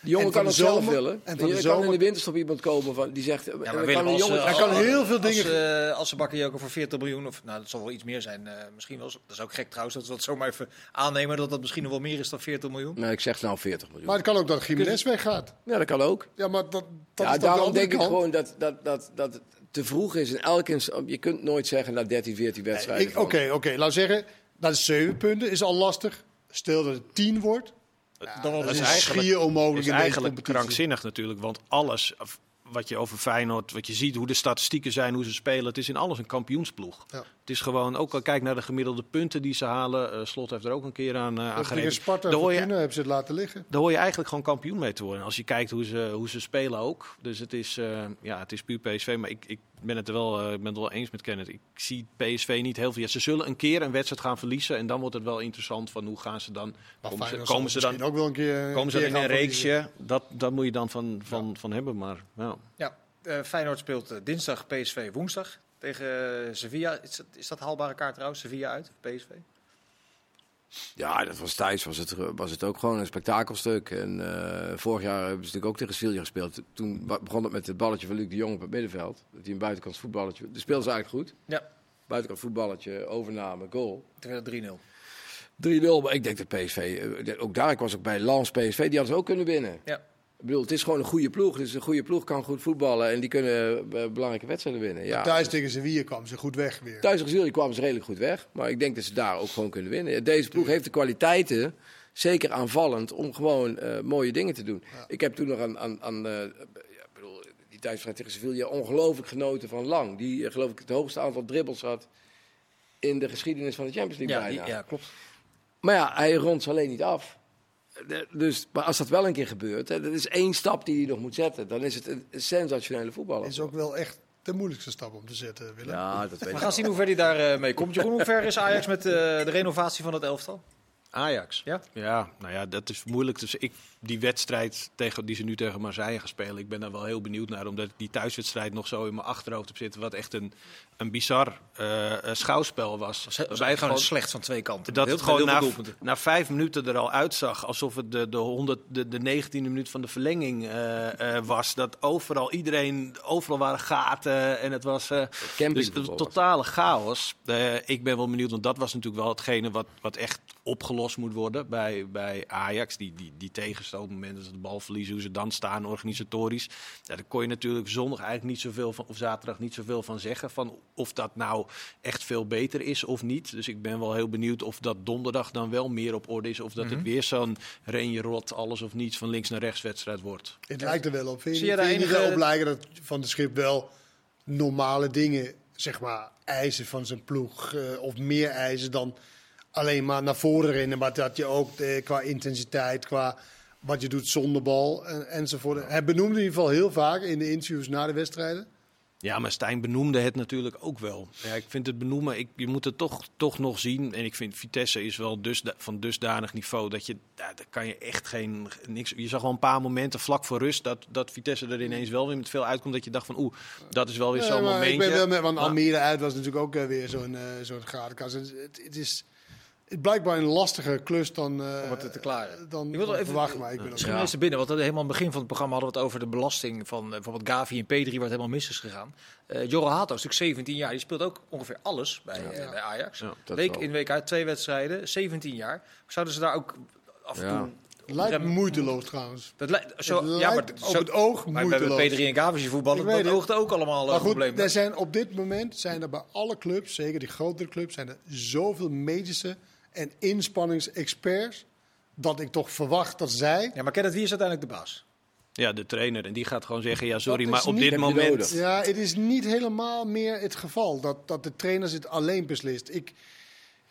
Die jongen
En
kan het zelf willen.
en van de
er kan in de winterstop iemand komen van, die zegt...
Ja, maar
kan
Willem, als,
jongen,
eh,
hij kan
als-
heel veel
als,
dingen-
eh, als ze Bakayoko voor 40 miljoen, of nou dat zal wel iets meer zijn, eh, misschien wel. Dat is ook gek trouwens, dat we dat zomaar even aannemen dat dat misschien nog wel meer is dan 40 miljoen.
nou, ik zeg nou 40 miljoen.
Maar het kan ook dat Jiménez weggaat.
ja, dat kan ook.
Ja, maar dat, dat
ja,
is dan de
daarom denk ik gewoon dat, dat, dat, dat het te vroeg is. En elke, je kunt nooit zeggen na 13, 14 wedstrijden.
Ik- Oké,
van-
oké. Laat zeggen, dat is 7 punten, is al lastig. Stel dat het 10 wordt, dat is
eigenlijk-
schier onmogelijk
is
in
eigenlijk krankzinnig natuurlijk. Want alles wat je over Feyenoord, wat je ziet, hoe de statistieken zijn, hoe ze spelen. Het is in alles een kampioensploeg.
Ja.
Het is gewoon, ook al kijk naar de gemiddelde punten die ze halen. eh, Slot heeft er ook een keer aan, uh, aan
Dat
gereden.
tegen Sparta
Daar hoor je-
Fortuna hebben ze het laten liggen.
Daar hoor je eigenlijk gewoon kampioen mee te worden. Als je kijkt hoe ze, hoe ze spelen ook. Dus het is, eh, ja, het is puur PSV. Maar ik, ik ben het er wel, ik ben het wel eens met Kenneth. Ik zie PSV niet heel veel. Ja, ze zullen een keer een wedstrijd gaan verliezen. En dan wordt het wel interessant van hoe gaan ze dan...
Maar
Komen ze, komen ze dan,
misschien ook wel een keer
komen ze
keer
dan in een reeksje? Dat, dat moet je dan van, van, van hebben. Maar ja.
Ja, eh, Feyenoord speelt dinsdag, PSV woensdag tegen Sevilla. Is dat, is dat haalbare kaart trouwens, Sevilla uit, PSV?
Ja, dat was thuis was het, was het ook gewoon een spektakelstuk. En eh, vorig jaar hebben ze natuurlijk ook tegen Sevilla gespeeld. Toen begon het met het balletje van Luc de Jong op het middenveld. Dat hij een buitenkant voetballetje... De speelde ze eigenlijk goed.
Ja,
Buitenkant voetballetje, overname, goal.
toen werd het 3-0.
3-0, maar ik denk dat PSV... eh, Ook daar, ik was ook bij Lans PSV, die hadden ze ook kunnen winnen.
Ja.
Ik bedoel, het is gewoon een goede ploeg. Dus een goede ploeg kan goed voetballen en die kunnen eh, belangrijke wedstrijden winnen. Ja.
Thuis tegen Sevilla kwamen ze goed weg weer.
Thuis gezien kwamen ze redelijk goed weg. Maar ik denk dat ze daar ook gewoon kunnen winnen. Deze ploeg heeft de kwaliteiten, zeker aanvallend, om gewoon eh, mooie dingen te doen. Ik heb toen nog aan, aan, aan eh, ja, bedoel, die thuiswedstrijd tegen Sevilla ongelooflijk genoten van Lang. Die, geloof ik, het hoogste aantal dribbles had in de geschiedenis van de Champions League
Ja, die-
bijna.
ja, klopt.
Maar ja, hij rondt ze alleen niet af. De- Dus, maar als dat wel een keer gebeurt, hè, dat is één stap die je nog moet zetten. Dan is het een sensationele voetballer.
is ook wel echt de moeilijkste stap om te zetten, Willem.
Ja, dat weet
We
ik
gaan zien hoe ver hij daar eh, mee komt. Jeroen, hoe ver is Ajax met eh, de renovatie van het elftal?
Ajax.
Ja?
Ja, nou ja, dat is moeilijk. Dus ik, die wedstrijd tegen, die ze nu tegen Marseille gaan spelen, ik ben daar wel heel benieuwd naar. Omdat die thuiswedstrijd nog zo in mijn achterhoofd heb zitten. Wat echt een, een bizar eh, eh, schouwspel was.
Was, gewoon
gewoon-
slecht van twee kanten.
dat het gewoon na, na vijf minuten er al uitzag alsof het de, de, 100, de, de 19e minuut van de verlenging eh, eh, was. Dat overal, iedereen, overal waren gaten en het was... eh, dus totale chaos. Eh, ik ben wel benieuwd, want dat was natuurlijk wel hetgene wat, wat echt opgelost moet worden bij, bij Ajax. Die, die, die tegenstootmomenten, dat ze de bal verliezen, hoe ze dan staan organisatorisch. Ja, daar kon je natuurlijk zondag eigenlijk niet zoveel van, of zaterdag niet zoveel van zeggen. Van of dat nou echt veel beter is of niet. Dus ik ben wel heel benieuwd of dat donderdag dan wel meer op orde is. Of dat het weer zo'n Renje Rot, alles of niets van links naar rechts wedstrijd wordt.
Het lijkt er wel op. Vind je,
Zie je
vind je
enige-
wel op lijken dat Van de Schip wel normale dingen, zeg maar, eisen van zijn ploeg? eh, of meer eisen dan alleen maar naar voren rennen. Maar dat je ook eh, qua intensiteit, qua wat je doet zonder bal en, enzovoort. Hij benoemde in ieder geval heel vaak in de interviews na de wedstrijden.
Ja, maar Stijn benoemde het natuurlijk ook wel. Ja, ik vind het benoemen, ik, je moet het toch, toch nog zien. En ik vind Vitesse is wel dus, van dusdanig niveau dat je, ja, daar kan je echt geen niks. Je zag wel een paar momenten vlak voor rust dat, dat Vitesse er ineens wel weer met veel uitkomt. Dat je dacht van, oeh, dat is wel weer
Ja,
zo'n
maar
momentje.
ik ben wel met, want Almere uit was natuurlijk ook eh, weer zo'n eh zo'n. Het, het, is blijkbaar een lastiger klus dan, eh
Om het te klaren.
dan,
Ik wil
dan
even-
verwacht. Maar ik ben
Misschien er binnen, want helemaal aan het begin van het programma hadden we het over de belasting van eh, bijvoorbeeld Gavi en Pedri, waar het helemaal mis is gegaan. Eh Jorro Hato is natuurlijk 17 jaar, die speelt ook ongeveer alles bij, eh, bij Ajax.
Ja,
week in week uit, twee wedstrijden, 17 jaar. Zouden ze daar ook af en
Ja.
toe...
Lijkt
rem-
moeiteloos trouwens.
Dat lijkt, zo,
Het
ja, maar,
op het oog
maar we hebben
moeiteloos.
Pedri en Gavi zien voetballen, dat oogde ook allemaal
Maar
een
goed,
probleem.
er zijn op dit moment zijn er bij alle clubs, zeker die grotere clubs, zijn er zoveel medische en inspanningsexperts dat ik toch verwacht dat zij.
Ja, maar Kenneth, wie is uiteindelijk de baas?
Ja, de trainer. En die gaat gewoon zeggen, ja sorry,
Dat
maar op dit moment...
nodig.
Ja, het is niet helemaal meer het geval dat, dat de trainers het alleen beslist. Ik,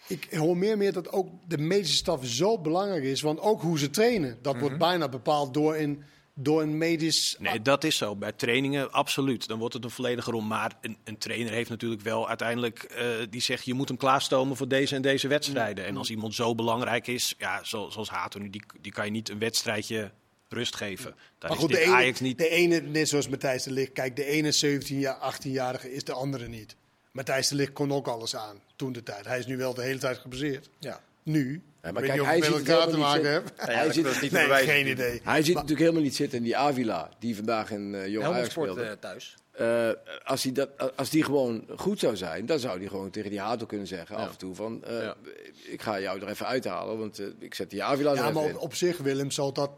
ik hoor meer en meer dat ook de medische staf zo belangrijk is. Want ook hoe ze trainen, dat wordt bijna bepaald door een, door een medisch...
Nee, dat is zo. Bij trainingen absoluut. Dan wordt het een volledige rol. Maar een, een trainer heeft natuurlijk wel uiteindelijk eh, die zegt je moet hem klaarstomen voor deze en deze wedstrijden. En als iemand zo belangrijk is, ja, zo, zoals Hato nu, die, die kan je niet een wedstrijdje rust geven. Daar
Maar
is
goed, de
dit
ene,
Ajax niet.
de ene, net zoals Matthijs de Ligt, kijk, de ene 17 jaar, 18-jarige is de andere niet. Matthijs de Ligt kon ook alles aan toen de tijd. Hij is nu wel de hele tijd gebaseerd.
Ja.
Nu.
Ja,
Ik
maar
weet
kijk, hij ziet
elkaar te
helemaal niet
maken
ja,
Hij
is niet
Nee,
bewijzen.
geen idee.
Hij ziet natuurlijk helemaal niet zitten in die Avila, die vandaag in uh, Jong
Helmond
Ajax
Sport
speelde.
eh, thuis.
Eh, als, hij dat, als die gewoon goed zou zijn, dan zou hij gewoon tegen die Hato kunnen zeggen af en toe van... eh,
Ja.
Ik ga jou er even uithalen, want eh, ik zet die Avila er
Ja,
even
maar
in.
op, op zich, Willem, zal dat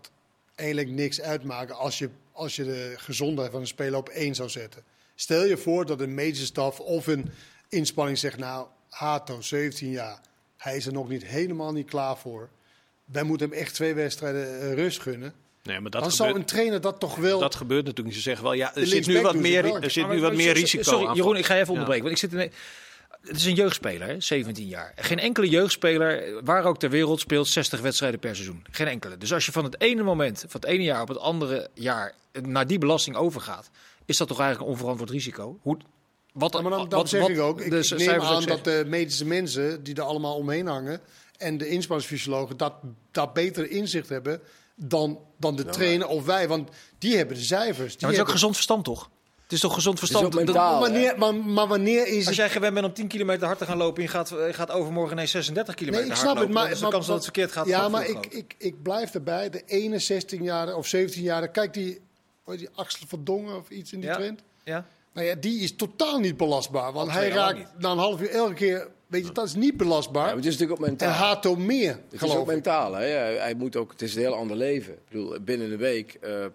eigenlijk niks uitmaken als je, als je de gezondheid van een speler op één zou zetten. Stel je voor dat een medische staf of een inspanning zegt, nou, Hato, 17 jaar, hij is er nog niet helemaal niet klaar voor. Wij moeten hem echt twee wedstrijden eh, rust gunnen.
Nee, maar dat
Dan
gebeurt,
zou een trainer dat toch wel...
dat gebeurt natuurlijk niet. Ze zeggen wel, ja, er zit nu wat meer, er zit nu wat meer risico
Sorry,
aan
Jeroen, ik ga je even
Ja.
onderbreken. Want ik zit in het is een jeugdspeler, hè? 17 jaar. Geen enkele jeugdspeler, waar ook ter wereld, speelt 60 wedstrijden per seizoen. Geen enkele. Dus als je van het ene moment, van het ene jaar op het andere jaar, naar die belasting overgaat, is dat toch eigenlijk een onverantwoord risico? Hoe, wat,
Ja, maar dan,
wat-
zeg
wat
ik ook, ik, ik neem aan dat de medische mensen die er allemaal omheen hangen en de inspanningsfysiologen dat, dat beter inzicht hebben dan, dan de trainer of wij. Want die hebben de cijfers. Die
Ja, maar het is ook gezond verstand, toch? Het is toch gezond
Het is
verstand? Dat-
mentaal.
wanneer, maar, maar wanneer is
Als
het...
jij gewend bent om 10 kilometer hard te gaan lopen en je gaat, je gaat overmorgen ineens 36 kilometer
Nee, ik
hard
snap het,
lopen,
maar,
dan is de
maar-
kans dat het verkeerd gaat.
Ja, maar ik, ik, ik blijf erbij. De ene 16-jarige of 17-jarige, kijk die, die Axel van Dongen of iets in die
Ja.
trend.
Ja?
Nou ja, die is totaal niet belastbaar. Want hij raakt na een half uur elke keer, weet je, dat is niet
Ja,
belastbaar.
maar het is natuurlijk ook mentaal.
en Hato meer,
Het is ook
ik.
mentaal. Hè? Hij, hij moet ook, het is een heel ander leven. Ik bedoel, binnen een week eh,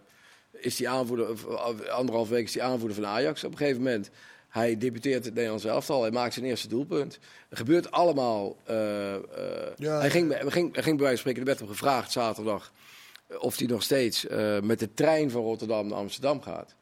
is hij aanvoerder, of, anderhalf week is hij aanvoerder van Ajax op een gegeven moment. Hij debuteert het Nederlands elftal. Hij maakt zijn eerste doelpunt. Er gebeurt allemaal. eh, eh,
Ja,
hij,
ja.
ging, hij, ging, hij ging bij wijze van spreken. Er werd hem gevraagd zaterdag. of hij nog steeds eh, met de trein van Rotterdam naar Amsterdam gaat.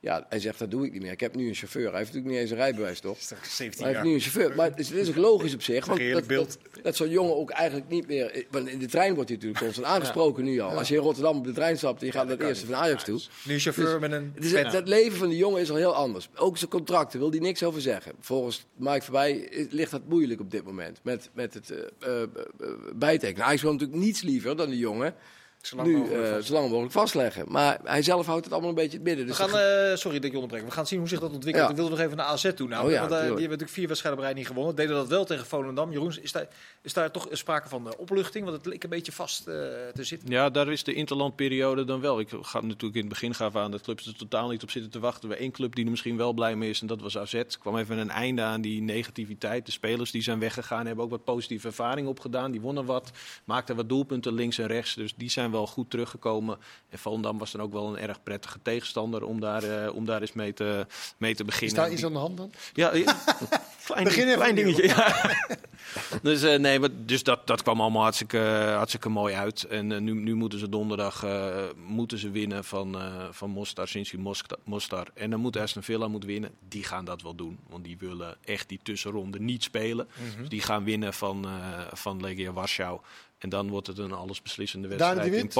Ja, hij zegt dat doe ik niet meer. Ik heb nu een chauffeur. Hij heeft natuurlijk niet eens een rijbewijs, toch?
17
Maar hij heeft nu een chauffeur. Maar het is, het is ook logisch op zich. Want dat,
beeld.
dat, dat zo'n jongen ook eigenlijk niet meer... Want in de trein wordt hij natuurlijk constant aangesproken nu al. Als je in Rotterdam op de trein stapt en je gaat naar het eerste van Ajax toe.
Nu chauffeur met een
Het, is,
pen.
het leven van die jongen is al heel anders. Ook zijn contracten wil hij niks over zeggen. Volgens Mike Voorbij ligt dat moeilijk op dit moment. Met, met het eh, eh, eh, bijtekenen. Hij wil natuurlijk niets liever dan die jongen
Zolang
nu
mogelijk
eh, zo lang mogelijk vastleggen. Maar hij zelf houdt het allemaal een beetje in het midden.
We
Dus
gaan,
dat-
eh, sorry dat ik je onderbreek. We gaan zien hoe zich dat ontwikkelt.
Ja.
Ik wilde nog even naar AZ toe. Nou,
Oh ja,
want, eh, die hebben
tuurlijk.
natuurlijk vier wedstrijden niet gewonnen. Deden dat wel tegen Volendam. Jeroen, is daar, is daar toch sprake van de opluchting? Want het leek een beetje vast eh, te zitten.
Ja, daar is de interlandperiode dan wel. Ik ga natuurlijk in het begin gaven aan dat clubs er totaal niet op zitten te wachten. Bij één club die er misschien wel blij mee is en dat was AZ. Er kwam even een einde aan die negativiteit. De spelers die zijn weggegaan hebben ook wat positieve ervaring opgedaan. Die wonnen wat, maakten wat doelpunten links en rechts. Dus die zijn wel goed teruggekomen. En Volendam was dan ook wel een erg prettige tegenstander om daar, eh, om daar eens mee te, mee te
Is
beginnen.
daar
Die-
iets aan de hand dan?
ja, ja. klein,
Begin
ding-
even
klein dingetje. Ja. dus eh, nee, maar, dus dat, dat kwam allemaal hartstikke, hartstikke mooi uit. En eh, nu, nu moeten ze donderdag moeten ze winnen van, van Mostar, Cincy Mostar. En dan moet Aston Villa moet winnen. Die gaan dat wel doen, want die willen echt die tussenronde niet spelen.
Mhm.
Dus die gaan winnen van, van Legia Warschau. En dan wordt het een allesbeslissende wedstrijd in
Wit?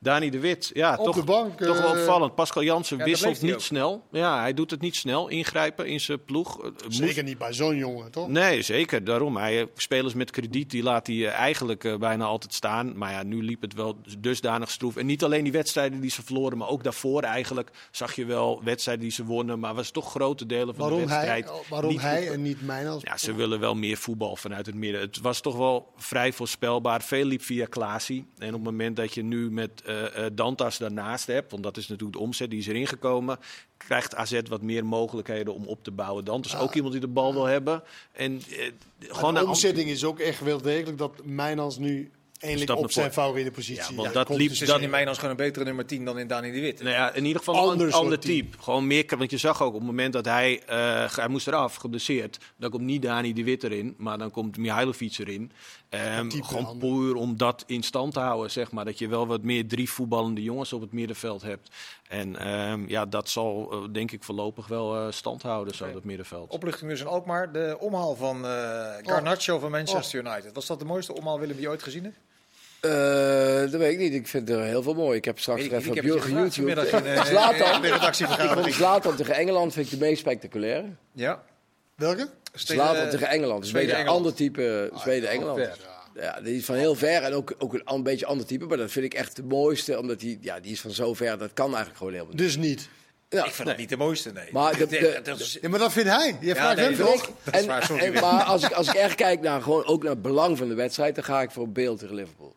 Dani de Wit, ja,
Op
toch,
de bank,
toch wel
eh,
opvallend. Pascal Jansen
ja,
wisselt niet
ook.
snel. Ja, hij doet het niet snel. Ingrijpen in zijn ploeg. Eh, moest-
Zeker niet bij zo'n jongen, toch?
Nee, zeker. Daarom. Hij, eh, spelers met krediet die laat hij eigenlijk bijna altijd staan. Maar ja, nu liep het wel dusdanig stroef. En niet alleen die wedstrijden die ze verloren, maar ook daarvoor eigenlijk zag je wel wedstrijden die ze wonnen. Maar was toch grote delen van
Waarom
de wedstrijd.
hij, waarom
niet
hij
goed.
en niet mij als
Ja, ze willen wel meer voetbal vanuit het midden. Het was toch wel vrij voorspelbaar. Veel liep via Klaasie. En op het moment dat je nu met eh eh, Dantas daarnaast hebt, want dat is natuurlijk de omzet, die is erin gekomen, krijgt AZ wat meer mogelijkheden om op te bouwen. Dantas is ook iemand die de bal wil hebben. En eh, gewoon
de omzetting is ook echt wel degelijk dat Mijnans nu eindelijk op zijn favoriete positie
Ja, want
eh,
dat liep-
Dus in Mijnans gewoon een betere nummer 10 dan in Dani de Wit.
Nou ja, in ieder geval een ander
type.
type. Gewoon meer, want je zag ook op het moment dat hij, eh, hij moest eraf, geblesseerd. Dan komt niet Dani de Wit erin, maar dan komt Mihailovic erin.
Type
gewoon puur om dat in stand te houden, zeg maar. Dat je wel wat meer drie voetballende jongens op het middenveld hebt. En ehm, ja, dat zal eh, denk ik voorlopig wel eh, stand houden, zo dat middenveld.
Opluchting dus in Alkmaar. De omhaal van eh Garnacho van Manchester United. Was dat de mooiste omhaal, Willem, die je ooit gezien hebt?
Eh, dat weet ik niet. Ik vind er heel veel mooi. Ik heb straks
ik
even op
Ik je
YouTube.
gevraagd vanmiddag in,
Zlatan.
de redactievergadering.
Ik vond Zlatan tegen Engeland vind ik de meest spectaculaire.
Ja.
Welke?
Zlatan tegen Engeland. Dus
Zweden,
een
Engeland.
ander type Zweden-Engeland.
ver.
Ja, die is van heel ver en ook, ook een, beetje ander type. Maar dat vind ik echt de mooiste, omdat die, ja, die is van zo ver. Dat kan eigenlijk gewoon helemaal niet.
Dus niet.
Ja,
ik vind dat niet de mooiste, nee.
Maar de-
Dat-
de-
dat is-
Ja, maar dat vindt hij. Je vraagt
nee,
hem toch?
En- maar als ik, als ik echt kijk naar, gewoon, ook naar het belang van de wedstrijd, dan ga ik voor beeld tegen Liverpool.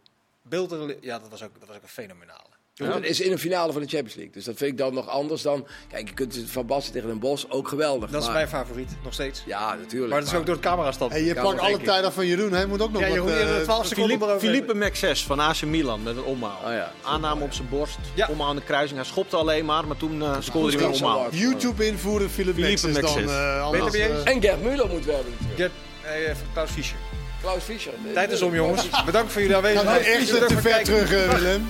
Ja, dat was ook, dat was ook een
Dat is in een finale van de Champions League. Dus dat vind ik dan nog anders dan... Kijk, je kunt Van Basten tegen Den Bosch ook geweldig.
Dat is mijn favoriet, nog steeds.
Ja, natuurlijk.
Maar dat is ook door het camerastand.
En je pakt alle
denk ik.
tijd af van Jeroen. Hij moet ook nog
Ja,
wat...
Jeroen, je hebt
eh,
12 seconden
Philippe. Philippe Mac6 van AC Milan met een omhaal.
Oh ja.
Aanname op zijn borst,
Ja.
omhaal aan de kruising. Hij schopte alleen maar, maar toen eh scoorde hij weer een omhaal.
YouTube invoeren, Philip
Philippe
Mexes dan.
Mexes.
eh, anders, eh,
En Gert Müller moet wel natuurlijk.
Get, eh, even Klaus Fischer.
Klaus Fischer.
Tijd is om, jongens. Bedankt voor jullie aanwezigheid.
hij echt te ver terug, Willem?